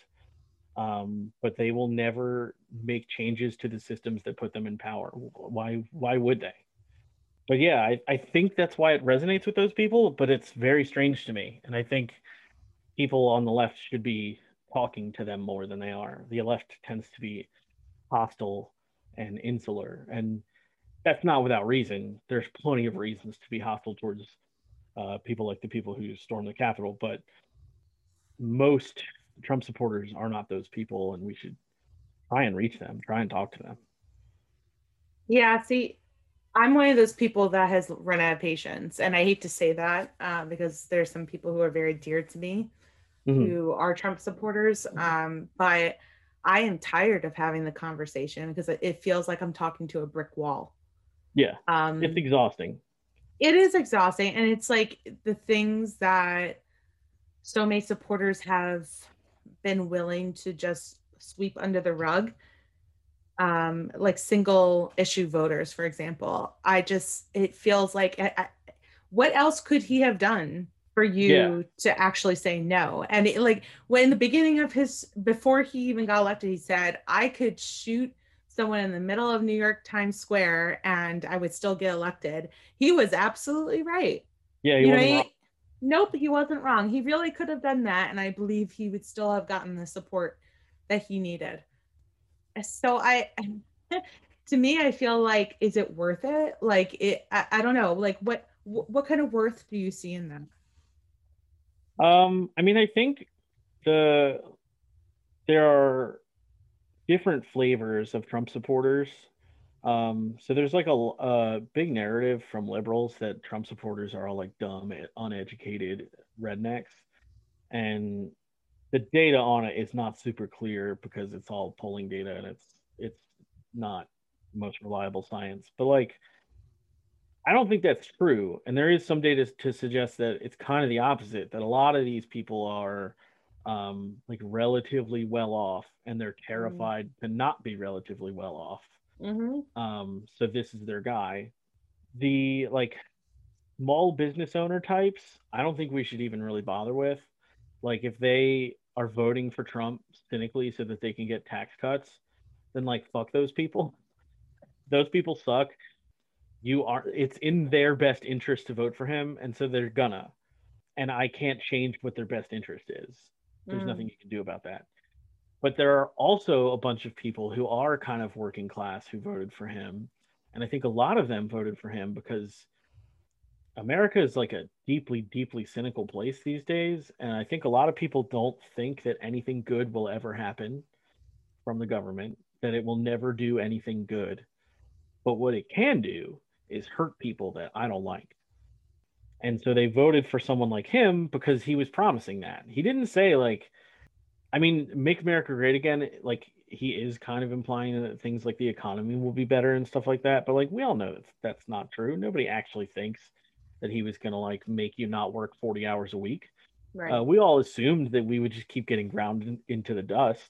um, but they will never make changes to the systems that put them in power. Why? Why would they? But yeah, I, I think that's why it resonates with those people. But it's very strange to me, and I think people on the left should be talking to them more than they are. The left tends to be hostile and insular, and that's not without reason. There's plenty of reasons to be hostile towards uh, people like the people who stormed the Capitol, but most Trump supporters are not those people, and we should try and reach them, try and talk to them. Yeah, see, I'm one of those people that has run out of patience, and I hate to say that uh, because there's some people who are very dear to me mm-hmm. who are Trump supporters, um, but I am tired of having the conversation because it feels like I'm talking to a brick wall. Yeah, um, it's exhausting. It is exhausting, and it's like the things that so many supporters have been willing to just sweep under the rug um like single issue voters for example. I just it feels like I, I, what else could he have done for you yeah. to actually say no? And it, like when the beginning of his before he even got elected he said i could shoot someone in the middle of new york times square and i would still get elected. He was absolutely right. Yeah you know, he, nope, he wasn't wrong. He really could have done that, and I believe he would still have gotten the support that he needed. So I, to me, I feel like, is it worth it? Like it, I, I don't know. Like what, what kind of worth do you see in them? Um, I mean, I think the there are different flavors of Trump supporters. Um, so there's like a, a big narrative from liberals that Trump supporters are all like dumb, uneducated rednecks, and the data on it is not super clear because it's all polling data and it's it's not most reliable science. But like, I don't think that's true, and there is some data to suggest that it's kind of the opposite. That a lot of these people are um, like relatively well off, and they're mm. terrified mm. to not be relatively well off Mm-hmm. Um, so this is their guy. The like small business owner types, I don't think we should even really bother with. Like if they are voting for Trump cynically so that they can get tax cuts, then like fuck those people. Those people suck. You are it's in their best interest to vote for him, and so they're gonna. And I can't change what their best interest is. There's mm. nothing you can do about that but there are also a bunch of people who are kind of working class who voted for him. And i think a lot of them voted for him because america is like a deeply deeply cynical place these days. And i think a lot of people don't think that anything good will ever happen from the government that it will never do anything good. But what it can do is hurt people that i don't like. And so they voted for someone like him because he was promising that. He didn't say like I mean, make America great again. Like he is kind of implying that things like the economy will be better and stuff like that. But like we all know that's that's not true. Nobody actually thinks that he was gonna like make you not work forty hours a week. Right. Uh, we all assumed that we would just keep getting ground in, into the dust,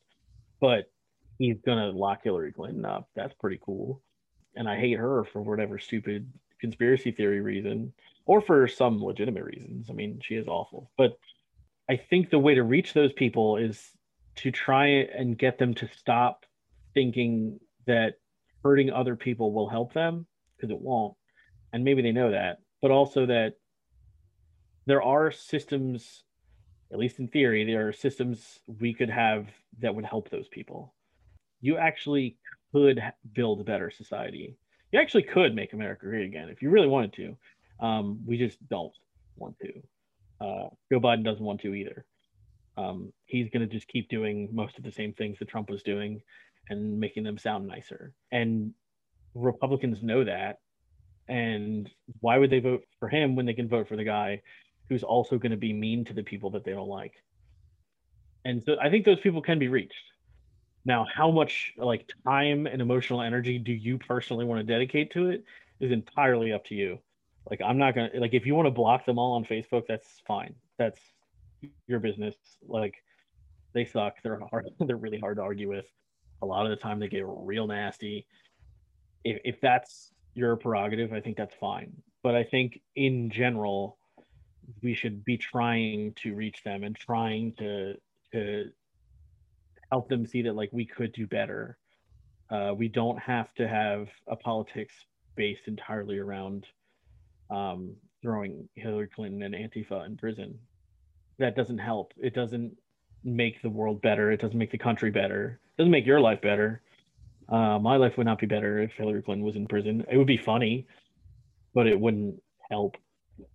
but he's gonna lock Hillary Clinton up. That's pretty cool. And I hate her for whatever stupid conspiracy theory reason, or for some legitimate reasons. I mean, she is awful, but I think the way to reach those people is to try and get them to stop thinking that hurting other people will help them because it won't. And maybe they know that, but also that there are systems, at least in theory, there are systems we could have that would help those people. You actually could build a better society. You actually could make America great again if you really wanted to. Um, we just don't want to. Uh, Joe Biden doesn't want to either. Um, he's going to just keep doing most of the same things that Trump was doing and making them sound nicer. And Republicans know that. And why would they vote for him when they can vote for the guy who's also going to be mean to the people that they don't like? And so I think those people can be reached. Now, how much like time and emotional energy do you personally want to dedicate to it is entirely up to you. Like I'm not gonna like if you want to block them all on Facebook, that's fine. That's your business. Like they suck. They're hard. They're really hard to argue with. A lot of the time they get real nasty. If if that's your prerogative, I think that's fine. But I think in general, we should be trying to reach them and trying to to help them see that like we could do better. Uh, we don't have to have a politics based entirely around um, throwing Hillary Clinton and Antifa in prison. That doesn't help. It doesn't make the world better. It doesn't make the country better. It doesn't make your life better. Uh, my life would not be better if Hillary Clinton was in prison. It would be funny, but it wouldn't help.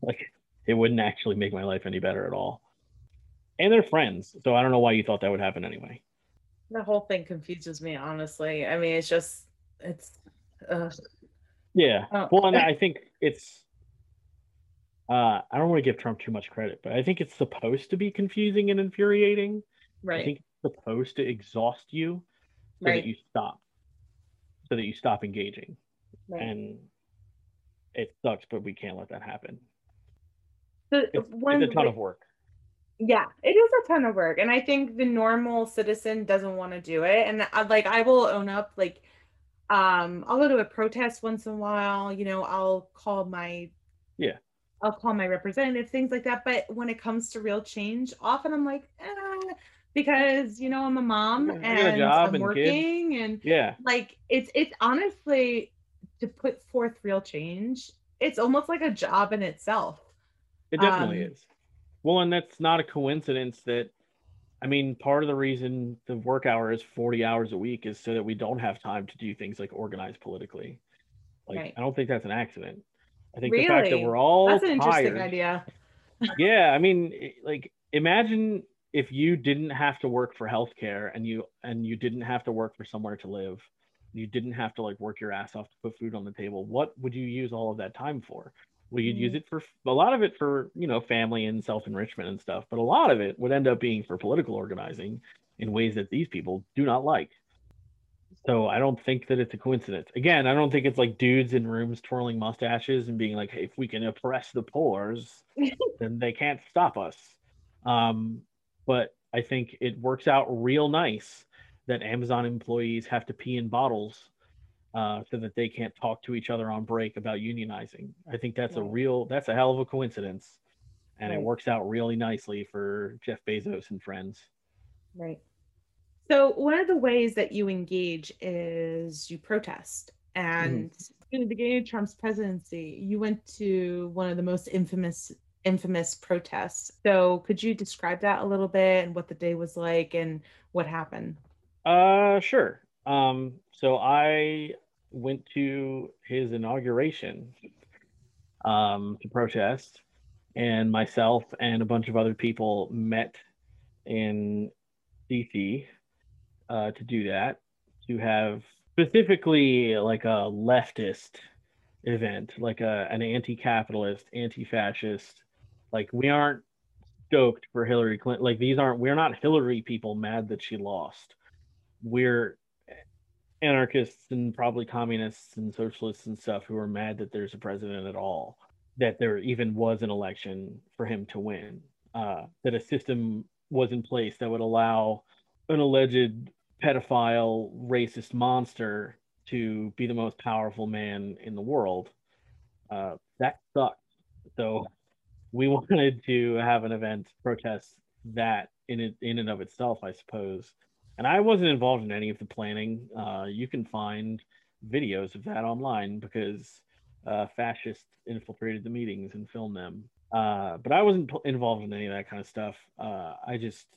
Like it wouldn't actually make my life any better at all. And they're friends, so I don't know why you thought that would happen anyway. The whole thing confuses me, honestly. I mean, it's just it's. Uh, yeah. Oh. Well, and I think it's. Uh, I don't want to give Trump too much credit, but I think it's supposed to be confusing and infuriating. right. I think it's supposed to exhaust you so Right. that you stop, so that you stop engaging. right. And it sucks, but we can't let that happen. The- It's, one- it's a ton of work. Yeah, it is a ton of work. And I think the normal citizen doesn't want to do it. And I, like I will own up, like um I'll go to a protest once in a while, you know, I'll call my Yeah. I'll call my representative, things like that. But when it comes to real change, often I'm like, eh, because you know, I'm a mom Yeah, I got a and job I'm and kids. working and Yeah. like it's it's honestly to put forth real change, it's almost like a job in itself. It definitely Um, is. Well, and that's not a coincidence that, I mean, part of the reason the work hour is 40 hours a week is so that we don't have time to do things like organize politically. Like, Right. I don't think that's an accident. I think the fact that we're all That's an interesting idea. yeah, I mean, like, imagine if you didn't have to work for healthcare and you and you didn't have to work for somewhere to live, you didn't have to like work your ass off to put food on the table. What would you use all of that time for? Well, you'd use Mm. it for a lot of it for you know family and self enrichment and stuff, but a lot of it would end up being for political organizing in ways that these people do not like. So I don't think that it's a coincidence. Again, I don't think it's like dudes in rooms twirling mustaches and being like, "Hey, if we can oppress the poors, then they can't stop us." Um, but I think it works out real nice that Amazon employees have to pee in bottles uh, so that they can't talk to each other on break about unionizing. I think that's a real, that's a hell of a coincidence, and it works out really nicely for Jeff Bezos and friends. Right. So one of the ways that you engage is you protest. And in the beginning of Trump's presidency, you went to one of the most infamous infamous protests. So could you describe that a little bit and what the day was like and what happened? Uh, sure. Um, so I went to his inauguration um, to protest, and myself and a bunch of other people met in DC uh, to do that, to have specifically like a leftist event, like a an anti-capitalist, anti-fascist. Like we aren't stoked for Hillary Clinton. Like these aren't we're not Hillary people mad that she lost. We're anarchists and probably communists and socialists and stuff who are mad that there's a president at all, that there even was an election for him to win, uh, that a system was in place that would allow an alleged pedophile, racist monster to be the most powerful man in the world. Uh, that sucks. So we wanted to have an event protest that in it, in and of itself, I suppose. And I wasn't involved in any of the planning. Uh, you can find videos of that online because uh, fascists infiltrated the meetings and filmed them. Uh, but I wasn't involved in any of that kind of stuff. Uh, I just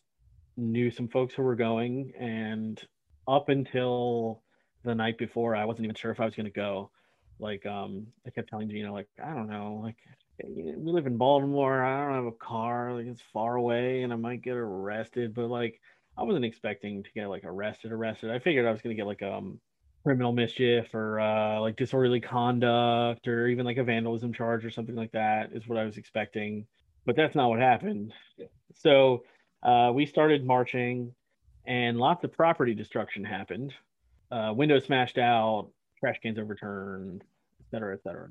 knew some folks who were going, and up until the night before, I wasn't even sure if I was going to go. Like, um, I kept telling Gina, like, I don't know, like, we live in Baltimore. I don't have a car. Like, it's far away, and I might get arrested. But like, I wasn't expecting to get like arrested. Arrested. I figured I was going to get like um criminal mischief or uh, like disorderly conduct or even like a vandalism charge or something like that is what I was expecting. But that's not what happened. So uh, we started marching, and lots of property destruction happened. Uh, windows smashed out, trash cans overturned, et cetera, et cetera.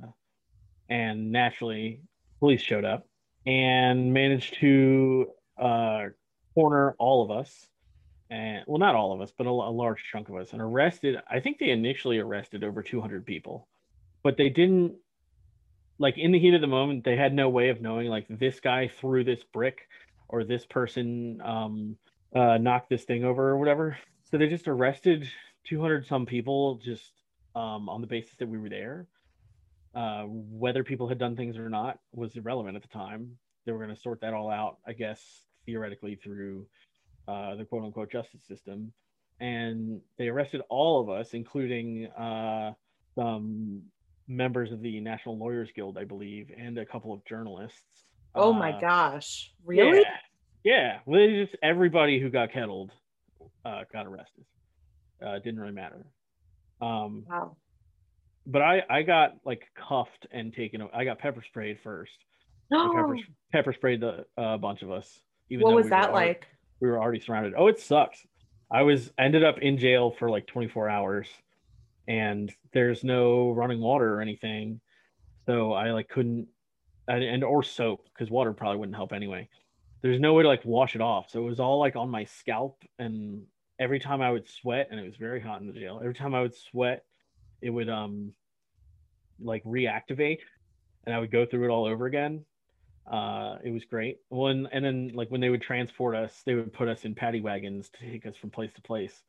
And naturally, police showed up and managed to uh, corner all of us. And well, not all of us, but a, a large chunk of us, and arrested. I think they initially arrested over 200 people, but they didn't like in the heat of the moment. They had no way of knowing like this guy threw this brick or this person um, uh, knock this thing over or whatever. So they just arrested 200 some people just um, on the basis that we were there. Uh, whether people had done things or not was irrelevant at the time. They were going to sort that all out, I guess, theoretically through uh, the quote unquote justice system. And they arrested all of us, including uh, some members of the National Lawyers Guild, I believe, and a couple of journalists. Oh my Uh, gosh. Really? Yeah, yeah. Just everybody who got kettled uh, got arrested. Uh, it didn't really matter. Um, Wow. but I I got like cuffed and taken. I got pepper sprayed first. They pepper, pepper sprayed the a bunch of us. Even what was we that already- like? we were already surrounded. Oh, it sucks. I was ended up in jail for like 24 hours, and there's no running water or anything, so I like couldn't, and, and or soap because water probably wouldn't help anyway. There's no way to like wash it off, so it was all like on my scalp, and every time I would sweat, and it was very hot in the jail. Every time I would sweat, it would um like reactivate, and I would go through it all over again uh it was great when and then like when they would transport us they would put us in paddy wagons to take us from place to place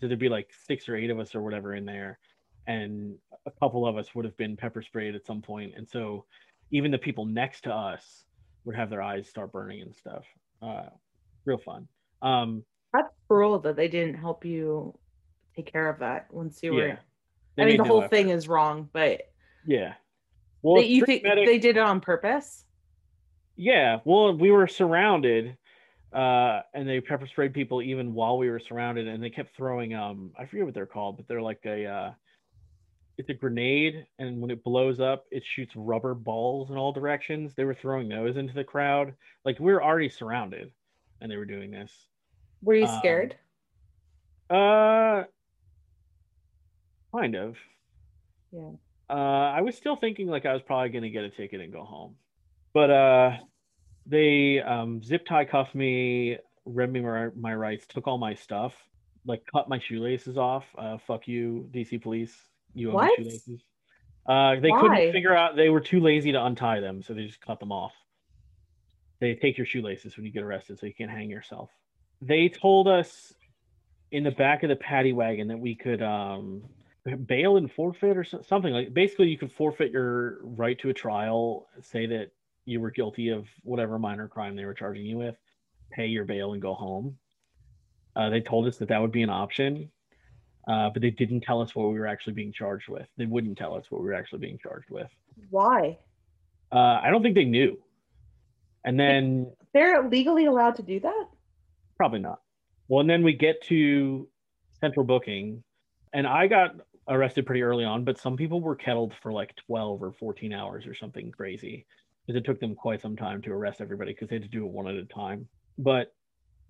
so there'd be like six or eight of us or whatever in there and a couple of us would have been pepper sprayed at some point and so even the people next to us would have their eyes start burning and stuff uh real fun um That's cruel that they didn't help you take care of that once you were. yeah They I mean, the whole effort. thing is wrong, but yeah well they, you think medic- they did it on purpose? Yeah, well, we were surrounded, uh, and they pepper sprayed people even while we were surrounded, and they kept throwing um, I forget what they're called, but they're like a, uh, it's a grenade, and when it blows up, it shoots rubber balls in all directions. They were throwing those into the crowd, like we were already surrounded, and they were doing this. Were you Um, scared? Uh, kind of. Yeah. Uh, I was still thinking like I was probably gonna get a ticket and go home, but uh, they um zip tie cuffed me, read me my, my rights, took all my stuff, like cut my shoelaces off. Uh, fuck you, DC police. You What? shoelaces. Uh, they Why? couldn't figure out. They were too lazy to untie them, so they just cut them off. They take your shoelaces when you get arrested, so you can't hang yourself. They told us in the back of the paddy wagon that we could um bail and forfeit or something like basically you could forfeit your right to a trial say that you were guilty of whatever minor crime they were charging you with pay your bail and go home uh, they told us that that would be an option uh, but they didn't tell us what we were actually being charged with they wouldn't tell us what we were actually being charged with Why? uh, i don't think they knew and then They're legally allowed to do that? Probably not. Well, and then we get to central booking, and I got arrested pretty early on, but some people were kettled for like 12 or 14 hours or something crazy because it took them quite some time to arrest everybody because they had to do it one at a time. But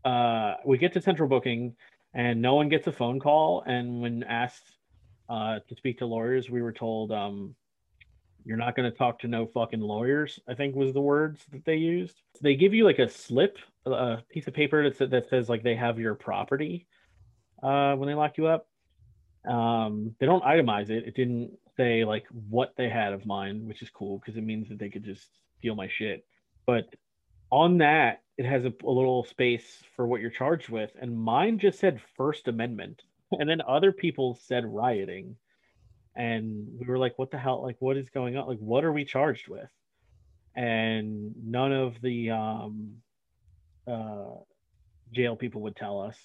uh, we get to central booking, and no one gets a phone call. And when asked uh, to speak to lawyers, we were told, um, you're not going to talk to no fucking lawyers, I think was the words that they used. They give you like a slip, a piece of paper that, that says like they have your property uh, when they lock you up. Um, they don't itemize it. It didn't say like what they had of mine, which is cool because it means that they could just steal my shit. But on that, it has a, a little space for what you're charged with, and mine just said First Amendment, and then other people said rioting. And we were like what the hell? Like what is going on? Like what are we charged with? And none of the um uh jail people would tell us.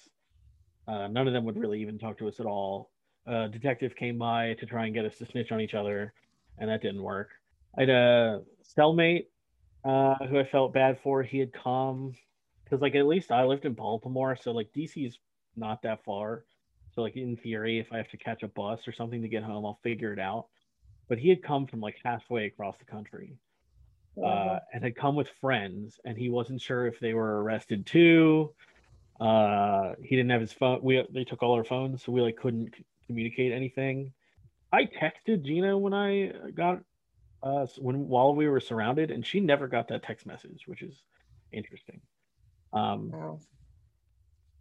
Uh none of them would really even talk to us at all. A detective came by to try and get us to snitch on each other and that didn't work. I had a cellmate uh who i felt bad for he had come because like at least i lived in baltimore so like DC is not that far so, like in theory, if I have to catch a bus or something to get home, I'll figure it out. But he had come from like halfway across the country, uh, and had come with friends, and he wasn't sure if they were arrested too. Uh, he didn't have his phone. We they took all our phones, so we like couldn't c- communicate anything. I texted Gina when I got uh when while we were surrounded, and she never got that text message, which is interesting. Um, Wow.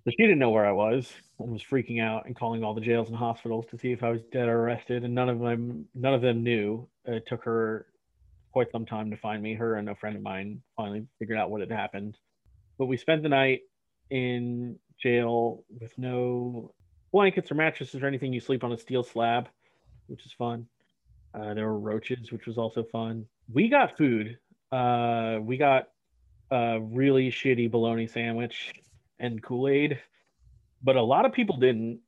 so she didn't know where I was and was freaking out and calling all the jails and hospitals to see if I was dead or arrested. And none of them, none of them knew. It took her quite some time to find me. Her and a friend of mine finally figured out what had happened. But we spent the night in jail with no blankets or mattresses or anything. You sleep on a steel slab, which is fun. Uh, there were roaches, which was also fun. We got food. Uh, we got a really shitty bologna sandwich and Kool Aid, but a lot of people didn't.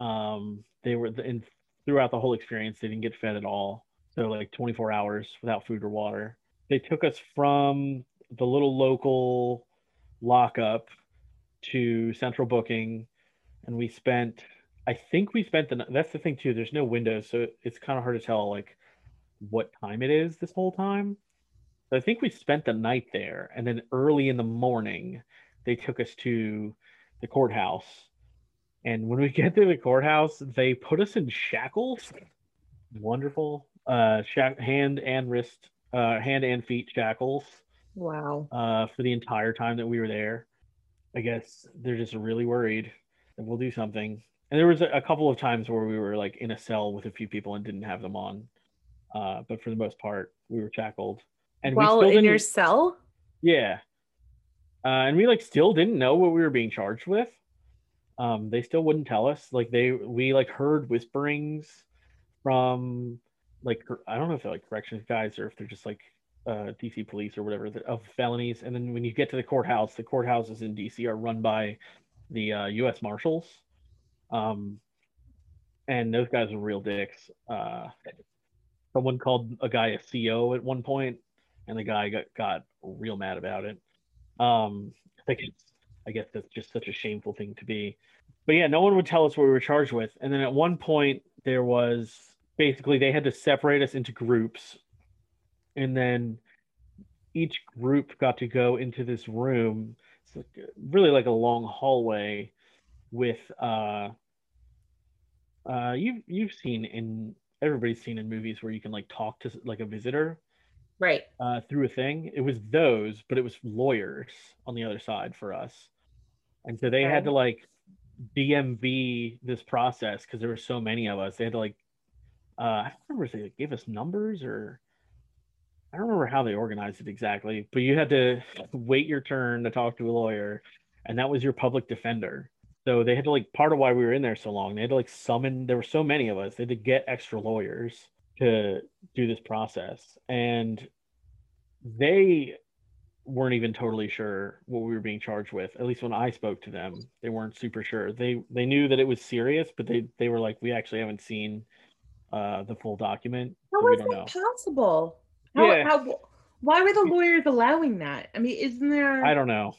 Um, they were in throughout the whole experience. They didn't get fed at all. So like 24 hours without food or water. They took us from the little local lockup to central booking, and we spent. I think we spent the. That's the thing too. There's no windows, so it's kind of hard to tell like what time it is this whole time. So I think we spent the night there, and then early in the morning, they took us to the courthouse. And when we get to the courthouse, they put us in shackles. Wonderful. Uh, shack, hand and wrist, uh, hand and feet shackles. Wow. Uh, for the entire time that we were there. I guess they're just really worried that we'll do something. And there was a, couple of times where we were like in a cell with a few people and didn't have them on. Uh, but for the most part, we were shackled. And we While in your cell? yeah. Uh, and we like still didn't know what we were being charged with. Um, they still wouldn't tell us. Like they, we like heard whisperings from like I don't know if they're like corrections guys or if they're just like uh, DC police or whatever that- of felonies. And then when you get to the courthouse, the courthouses in DC are run by the uh, U.S. Marshals. Um, and those guys are real dicks. Uh, someone called a guy a CO at one point, and the guy got got real mad about it. Um, I think it's, I guess that's just such a shameful thing to be. But yeah, no one would tell us what we were charged with. And then at one point, there was basically they had to separate us into groups, and then each group got to go into this room. It's like, really like a long hallway with uh uh you've you've seen in everybody's seen in movies where you can like talk to like a visitor Right. uh, through a thing. It was those, but it was lawyers on the other side for us, and so they had to like DMV this process because there were so many of us. They had to like, uh, I don't remember if they gave us numbers or I don't remember how they organized it exactly, but you had to wait your turn to talk to a lawyer, and that was your public defender. So they had to like part of why we were in there so long. They had to like summon. There were so many of us. They had to get extra lawyers to do this process, and they weren't even totally sure what we were being charged with. At least when I spoke to them, they weren't super sure. They they knew that it was serious, but they they were like, we actually haven't seen uh, the full document, How so is don't know. that possible? How, Yeah. how, why were the lawyers allowing that? I mean, isn't there? I don't know.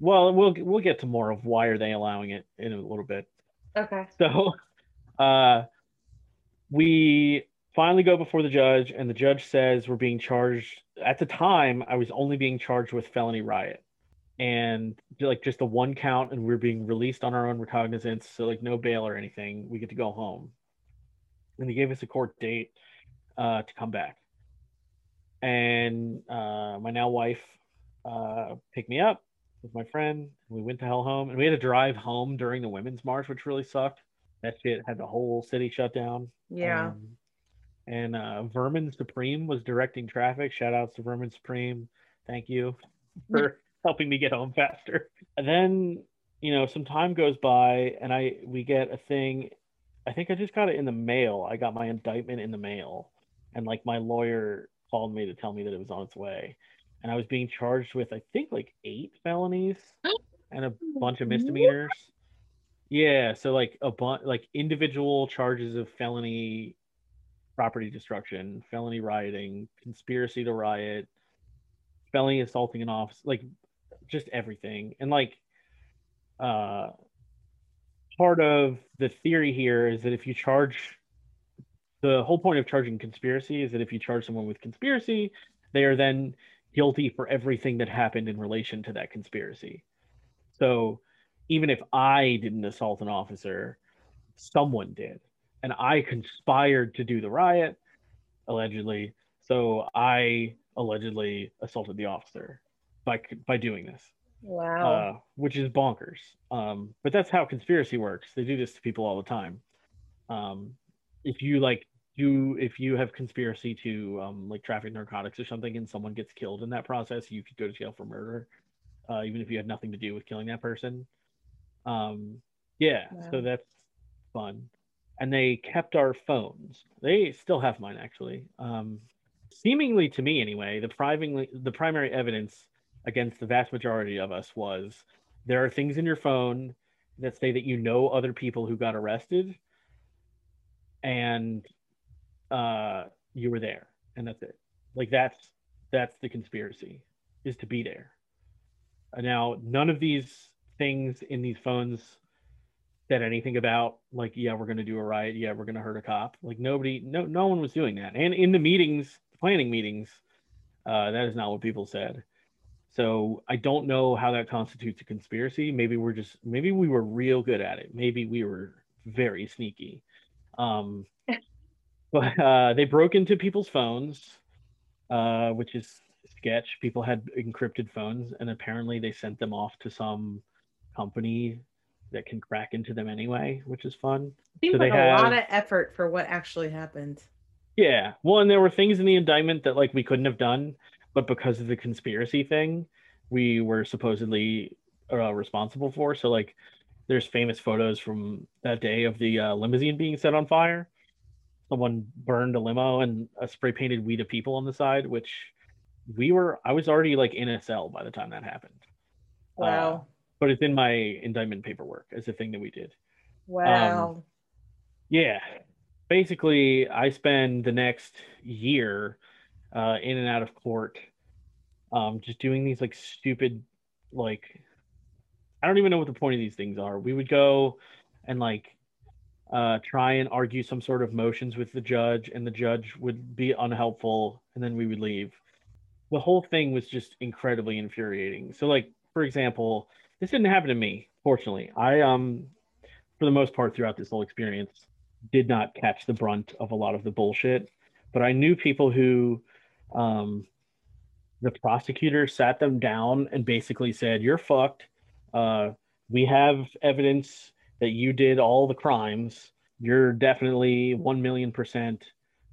Well, we'll we'll get to more of why are they allowing it in a little bit. Okay. So, uh, we finally go before the judge, and the judge says we're being charged. At the time, I was only being charged with felony riot, and like just the one count, and we're being released on our own recognizance, so like no bail or anything. We get to go home, and he gave us a court date uh, to come back. And uh, my now wife uh, picked me up with my friend. We went to hell home, and we had to drive home during the women's march, which really sucked. That shit had the whole city shut down. Yeah. Um, and uh, Vermin Supreme was directing traffic. Shout outs to Vermin Supreme. Thank you for helping me get home faster. And then, you know, some time goes by and I we get a thing. I think I just got it in the mail. I got my indictment in the mail. And like my lawyer called me to tell me that it was on its way. And I was being charged with I think like eight felonies and a bunch of misdemeanors. Yeah, so like a bunch like individual charges of felony property destruction, felony rioting, conspiracy to riot, felony assaulting an office, like just everything. And like uh part of the theory here is that if you charge the whole point of charging conspiracy is that if you charge someone with conspiracy, they are then guilty for everything that happened in relation to that conspiracy. So even if I didn't assault an officer, someone did. And I conspired to do the riot, allegedly. So I allegedly assaulted the officer by by doing this, Wow. uh, which is bonkers. Um, but that's how conspiracy works. They do this to people all the time. Um, if you like do if you have conspiracy to um, like traffic narcotics or something, and someone gets killed in that process, you could go to jail for murder, uh, even if you had nothing to do with killing that person. Um, yeah, so that's fun. And they kept our phones. They still have mine actually. Um, seemingly to me anyway, the primary the primary evidence against the vast majority of us was there are things in your phone that say that you know other people who got arrested and uh you were there and that's it. Like that's that's the conspiracy is to be there. Now none of these things in these phones said anything about like yeah we're to do a riot yeah we're to hurt a cop. Like nobody no no one was doing that. And in the meetings planning meetings uh that is not what people said. So i don't know how that constitutes a conspiracy. Maybe we're just maybe we were real good at it. Maybe we were very sneaky. Um but uh they broke into people's phones uh which is sketch people had encrypted phones and apparently they sent them off to some company that can crack into them anyway which is fun Seems So they like a lot of effort for what actually happened. Yeah. Well, and there were things in the indictment that like we couldn't have done, but because of the conspiracy thing, we were supposedly uh, responsible for. So like, there's famous photos from that day of the uh, limousine being set on fire. Someone burned a limo and a spray painted "We the People" on the side, which we were. I was already like in a cell by the time that happened. Uh, Wow. but it's in my indictment paperwork as a thing that we did. wow. Yeah. Basically, I spend the next year uh, in and out of court um, just doing these like stupid, like, I don't even know what the point of these things are. We would go and like uh, try and argue some sort of motions with the judge, and the judge would be unhelpful, and then we would leave. The whole thing was just incredibly infuriating. So, like, for example, this didn't happen to me, fortunately. I, um, for the most part, throughout this whole experience, did not catch the brunt of a lot of the bullshit. But I knew people who, um, the prosecutor sat them down and basically said, "You're fucked. Uh, we have evidence that you did all the crimes. You're definitely one million percent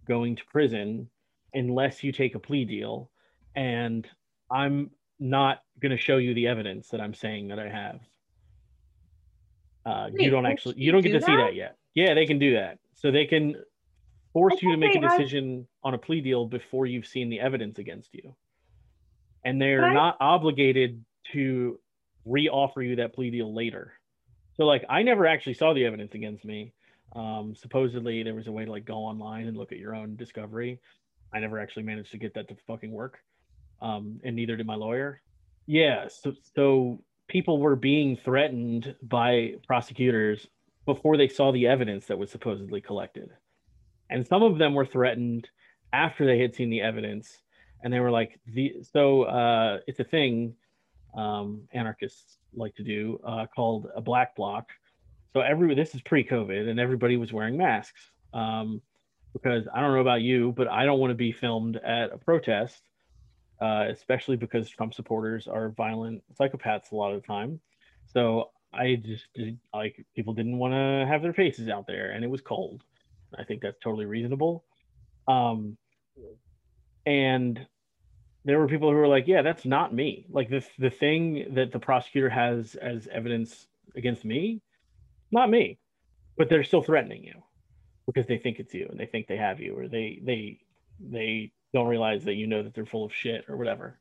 going to prison unless you take a plea deal." And I'm not going to show you the evidence that I'm saying that I have. Uh, you don't actually, you don't get do to see that? that yet. Yeah, they can do that. So they can force I you to make a decision on a plea deal before you've seen the evidence against you. And they're I- not obligated to re-offer you that plea deal later. So like I never actually saw the evidence against me. Um, supposedly there was a way to like go online and look at your own discovery. I never actually managed to get that to fucking work. Um, and neither did my lawyer. Yeah, so so people were being threatened by prosecutors before they saw the evidence that was supposedly collected. And some of them were threatened after they had seen the evidence and they were like the so uh it's a thing um anarchists like to do uh called a black bloc. So every this is pre-COVID and everybody was wearing masks. Um because I don't know about you, but I don't want to be filmed at a protest uh, especially because Trump supporters are violent psychopaths a lot of the time. So I just like people didn't want to have their faces out there, and it was cold. I think that's totally reasonable. Um, and there were people who were like, "Yeah, that's not me. Like the the thing that the prosecutor has as evidence against me, not me." But they're still threatening you because they think it's you and they think they have you, or they they they don't realize that you know that they're full of shit or whatever.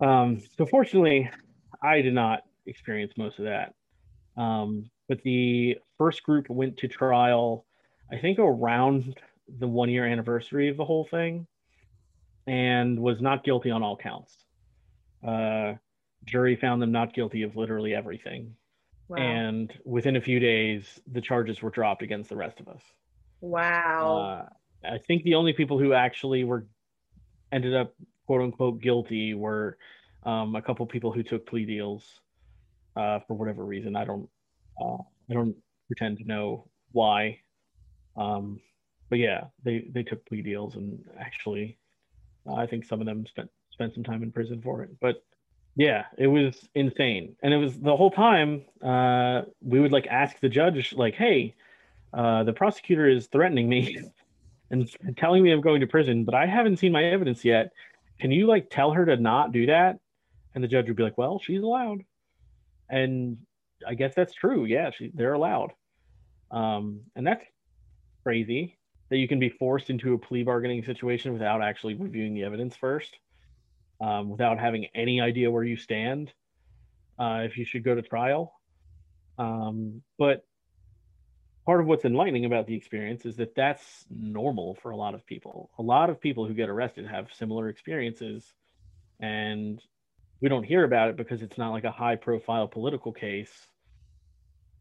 Um, so fortunately, I did not experience most of that. Um, but the first group went to trial, I think around the one year anniversary of the whole thing, and was not guilty on all counts. Uh, jury found them not guilty of literally everything. Wow. And within a few days, the charges were dropped against the rest of us. wow. Uh, I think the only people who actually were ended up quote unquote guilty were um, a couple people who took plea deals uh, for whatever reason. I don't uh, I don't pretend to know why. Um, but yeah, they they took plea deals and actually I think some of them spent spent some time in prison for it. But yeah, it was insane. And it was the whole time uh, we would like ask the judge like, "Hey, uh, the prosecutor is threatening me and telling me I'm going to prison, but I haven't seen my evidence yet. Can you like tell her to not do that?" And the judge would be like, "Well, she's allowed." And I guess that's true. Yeah, she, they're allowed. Um, and that's crazy that you can be forced into a plea bargaining situation without actually reviewing the evidence first, um, without having any idea where you stand, uh, if you should go to trial. Um, but part of what's enlightening about the experience is that that's normal for a lot of people. A lot of people who get arrested have similar experiences, and we don't hear about it because it's not like a high profile political case.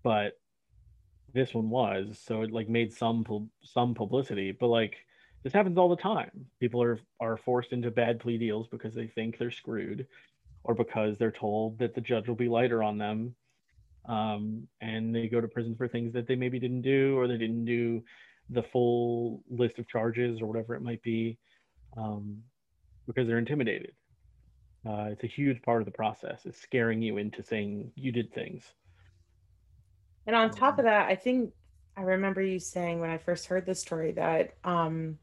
But this one was, so it like made some some publicity. But like this happens all the time. People are are forced into bad plea deals because they think they're screwed, or because they're told that the judge will be lighter on them um, and they go to prison for things that they maybe didn't do or they didn't do the full list of charges or whatever it might be um, because they're intimidated. Uh, it's a huge part of the process. It's scaring you into saying you did things. And on top of that, I think I remember you saying when I first heard this story that um,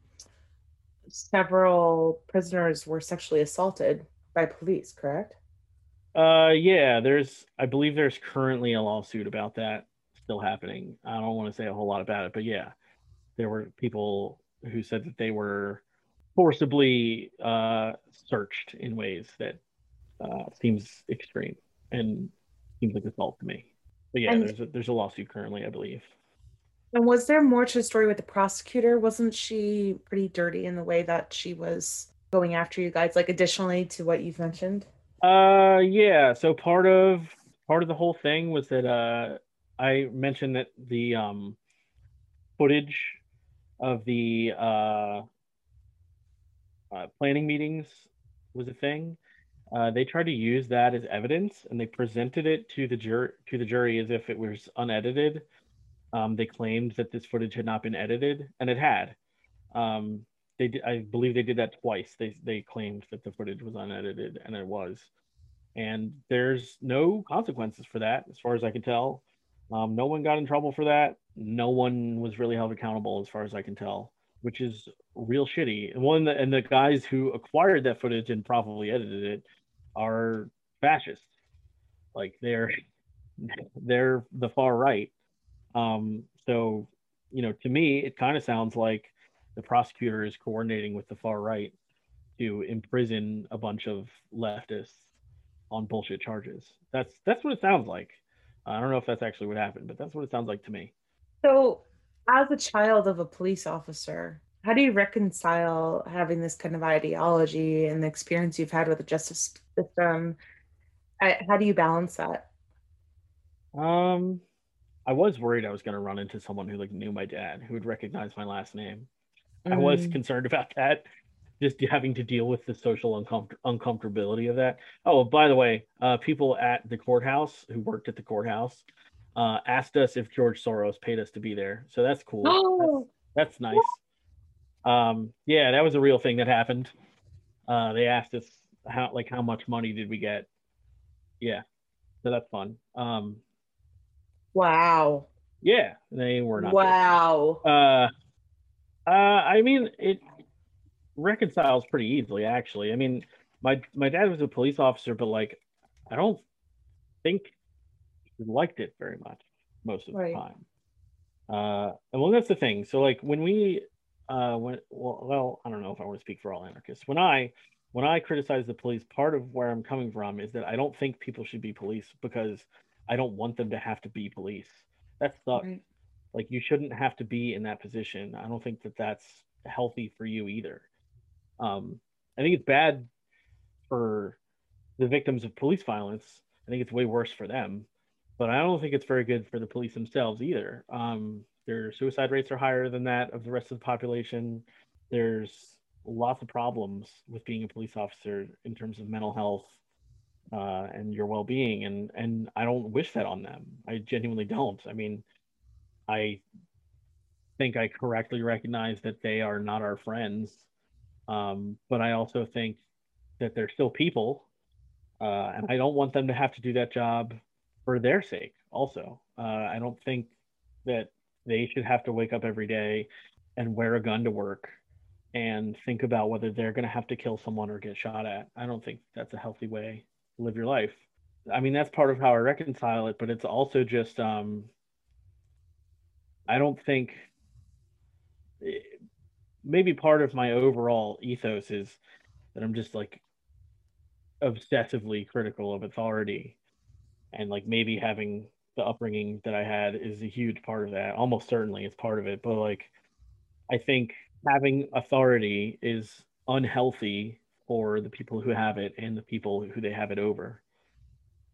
several prisoners were sexually assaulted by police, correct? Uh, yeah, there's, I believe there's currently a lawsuit about that still happening. I don't want to say a whole lot about it, but yeah, there were people who said that they were forcibly uh, searched in ways that uh, seems extreme and seems like assault to me. But yeah, and, there's a, there's a lawsuit currently, I believe. And was there more to the story with the prosecutor? Wasn't she pretty dirty in the way that she was going after you guys? Like additionally to what you've mentioned. Uh, yeah. So part of part of the whole thing was that uh, I mentioned that the um, footage of the uh, uh, planning meetings was a thing. Uh, they tried to use that as evidence, and they presented it to the jury to the jury as if it was unedited. Um, they claimed that this footage had not been edited, and it had. Um, they did, I believe they did that twice. They they claimed that the footage was unedited, and it was. And there's no consequences for that, as far as I can tell. Um, no one got in trouble for that. No one was really held accountable, as far as I can tell, which is real shitty. And one and the guys who acquired that footage and probably edited it are fascists. Like they're they're the far right. Um, so you know, to me, it kind of sounds like the prosecutor is coordinating with the far right to imprison a bunch of leftists on bullshit charges. That's that's what it sounds like. I don't know if that's actually what happened, but that's what it sounds like to me. So, as a child of a police officer, how do you reconcile having this kind of ideology and the experience you've had with the justice system? How do you balance that? Um, I was worried I was going to run into someone who like knew my dad, who would recognize my last name. Mm. I was mm. concerned about that, just having to deal with the social uncom- uncomfortability of that. Oh, by the way, uh, people at the courthouse who worked at the courthouse uh, asked us if George Soros paid us to be there. So that's cool. Oh. That's, that's nice. Um, yeah, that was a real thing that happened. Uh, they asked us how like how much money did we get? Yeah, so that's fun. Um, wow. Yeah, they were not. Wow. Uh, uh, I mean, it reconciles pretty easily, actually. I mean, my my dad was a police officer, but like, I don't think he liked it very much most of right. the time. Uh, and well, that's the thing. So like when we, uh, when well, well, I don't know if I want to speak for all anarchists. When I when I criticize the police, part of where I'm coming from is that I don't think people should be police because I don't want them to have to be police. That's right. like you shouldn't have to be in that position. I don't think that that's healthy for you either. Um, I think it's bad for the victims of police violence. I think it's way worse for them, but I don't think it's very good for the police themselves either. Um, their suicide rates are higher than that of the rest of the population. There's lots of problems with being a police officer in terms of mental health uh, and your well-being, and and I don't wish that on them. I genuinely don't. I mean, I think I correctly recognize that they are not our friends um, but I also think that they're still people, uh, and I don't want them to have to do that job for their sake. Also, uh, I don't think that they should have to wake up every day and wear a gun to work and think about whether they're going to have to kill someone or get shot at. I don't think that's a healthy way to live your life. I mean, that's part of how I reconcile it, but it's also just, um, I don't think maybe part of my overall ethos is that I'm just like obsessively critical of authority and like maybe having the upbringing that I had is a huge part of that. Almost certainly it's part of it, but like I think having authority is unhealthy for the people who have it and the people who they have it over.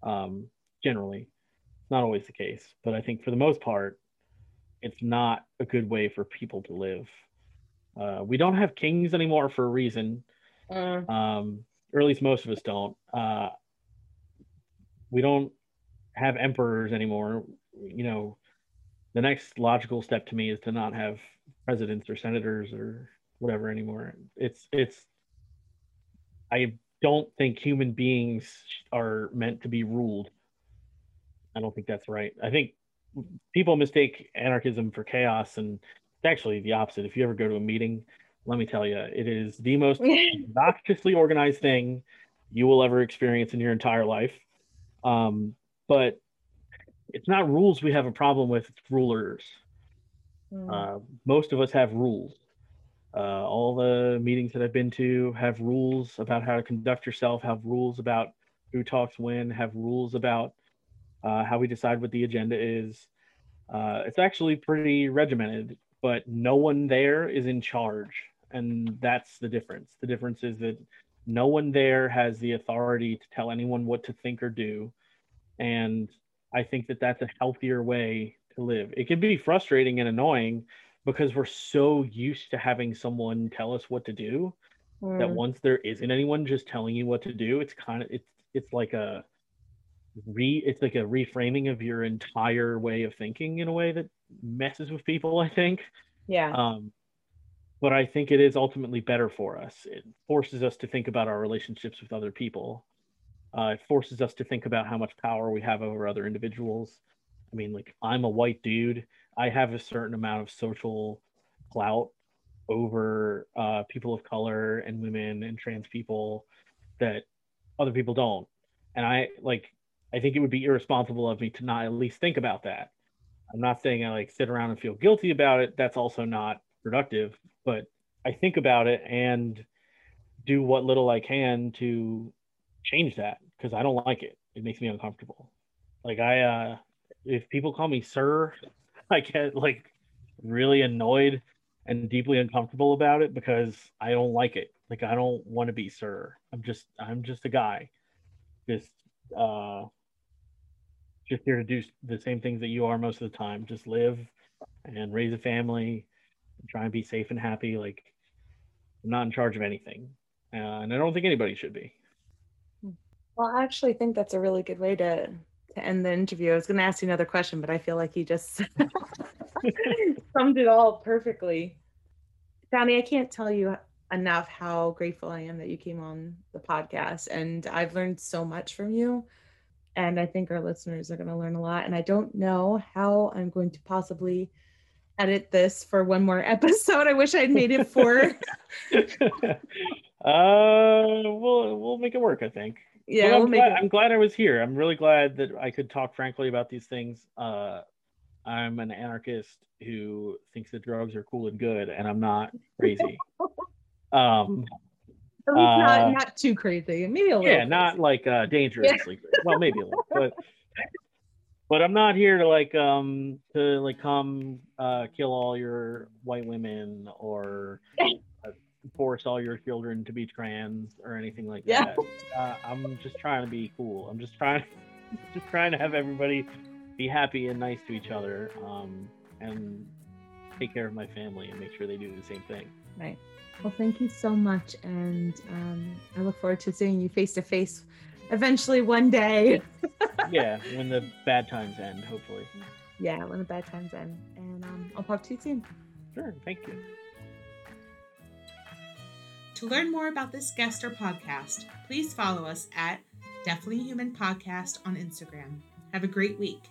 Um, generally, it's not always the case, but I think for the most part, it's not a good way for people to live. Uh, we don't have kings anymore for a reason, Uh, um, or at least most of us don't. Uh, we don't have emperors anymore. You know, the next logical step to me is to not have presidents or senators or whatever anymore. It's it's. I don't think human beings are meant to be ruled. I don't think that's right. I think people mistake anarchism for chaos, and it's actually the opposite. If you ever go to a meeting, let me tell you, it is the most obnoxiously organized thing you will ever experience in your entire life. Um, but it's not rules we have a problem with, it's rulers. mm, Uh, most of us have rules. Uh, all the meetings that I've been to have rules about how to conduct yourself, have rules about who talks when, have rules about uh, how we decide what the agenda is. Uh, it's actually pretty regimented, but no one there is in charge. And that's the difference. The difference is that no one there has the authority to tell anyone what to think or do. And I think that that's a healthier way to live. It can be frustrating and annoying because we're so used to having someone tell us what to do that mm, once there isn't anyone just telling you what to do, it's kind of it's it's like a re it's like a reframing of your entire way of thinking in a way that messes with people, I think. yeah. Um, but I think it is ultimately better for us. It forces us to think about our relationships with other people. Uh, it forces us to think about how much power we have over other individuals. I mean, like, I'm a white dude. I have a certain amount of social clout over uh, people of color and women and trans people that other people don't. And I like, I think it would be irresponsible of me to not at least think about that. I'm not saying I like sit around and feel guilty about it. That's also not productive, but I think about it and do what little I can to change that because I don't like it. It makes me uncomfortable. Like I uh if people call me sir, I get like really annoyed and deeply uncomfortable about it because I don't like it. Like I don't want to be sir. I'm just I'm just a guy. Just uh just here to do the same things that you are most of the time. Just live and raise a family and try and be safe and happy. Like I'm not in charge of anything. Uh, and I don't think anybody should be. Well, I actually think that's a really good way to to end the interview. I was going to ask you another question, but I feel like you just summed it all perfectly. Johnny, I can't tell you enough how grateful I am that you came on the podcast, and I've learned so much from you. And I think our listeners are going to learn a lot. And I don't know how I'm going to possibly edit this for one more episode. I wish I'd made it for uh, we'll we'll make it work. I think. Yeah. But I'm, we'll glad. I'm glad I was here. I'm really glad that I could talk frankly about these things. Uh, I'm an anarchist who thinks that drugs are cool and good, and I'm not crazy. um, At least not uh, not too crazy. Maybe a little. yeah, not like uh, dangerously. Well, maybe a little, but but I'm not here to like um to like come uh, kill all your white women or force all your children to be trans or anything like Yeah. that. Uh, I'm just trying to be cool. I'm just trying just trying to have everybody be happy and nice to each other um, and take care of my family and make sure they do the same thing. Right. Well, thank you so much, and um, I look forward to seeing you face to face eventually one day. yeah, when the bad times end, hopefully. yeah, when the bad times end. And um, I'll talk to you soon. Sure, thank you. To learn more about this guest or podcast, please follow us at Definitely Human Podcast on Instagram. Have a great week.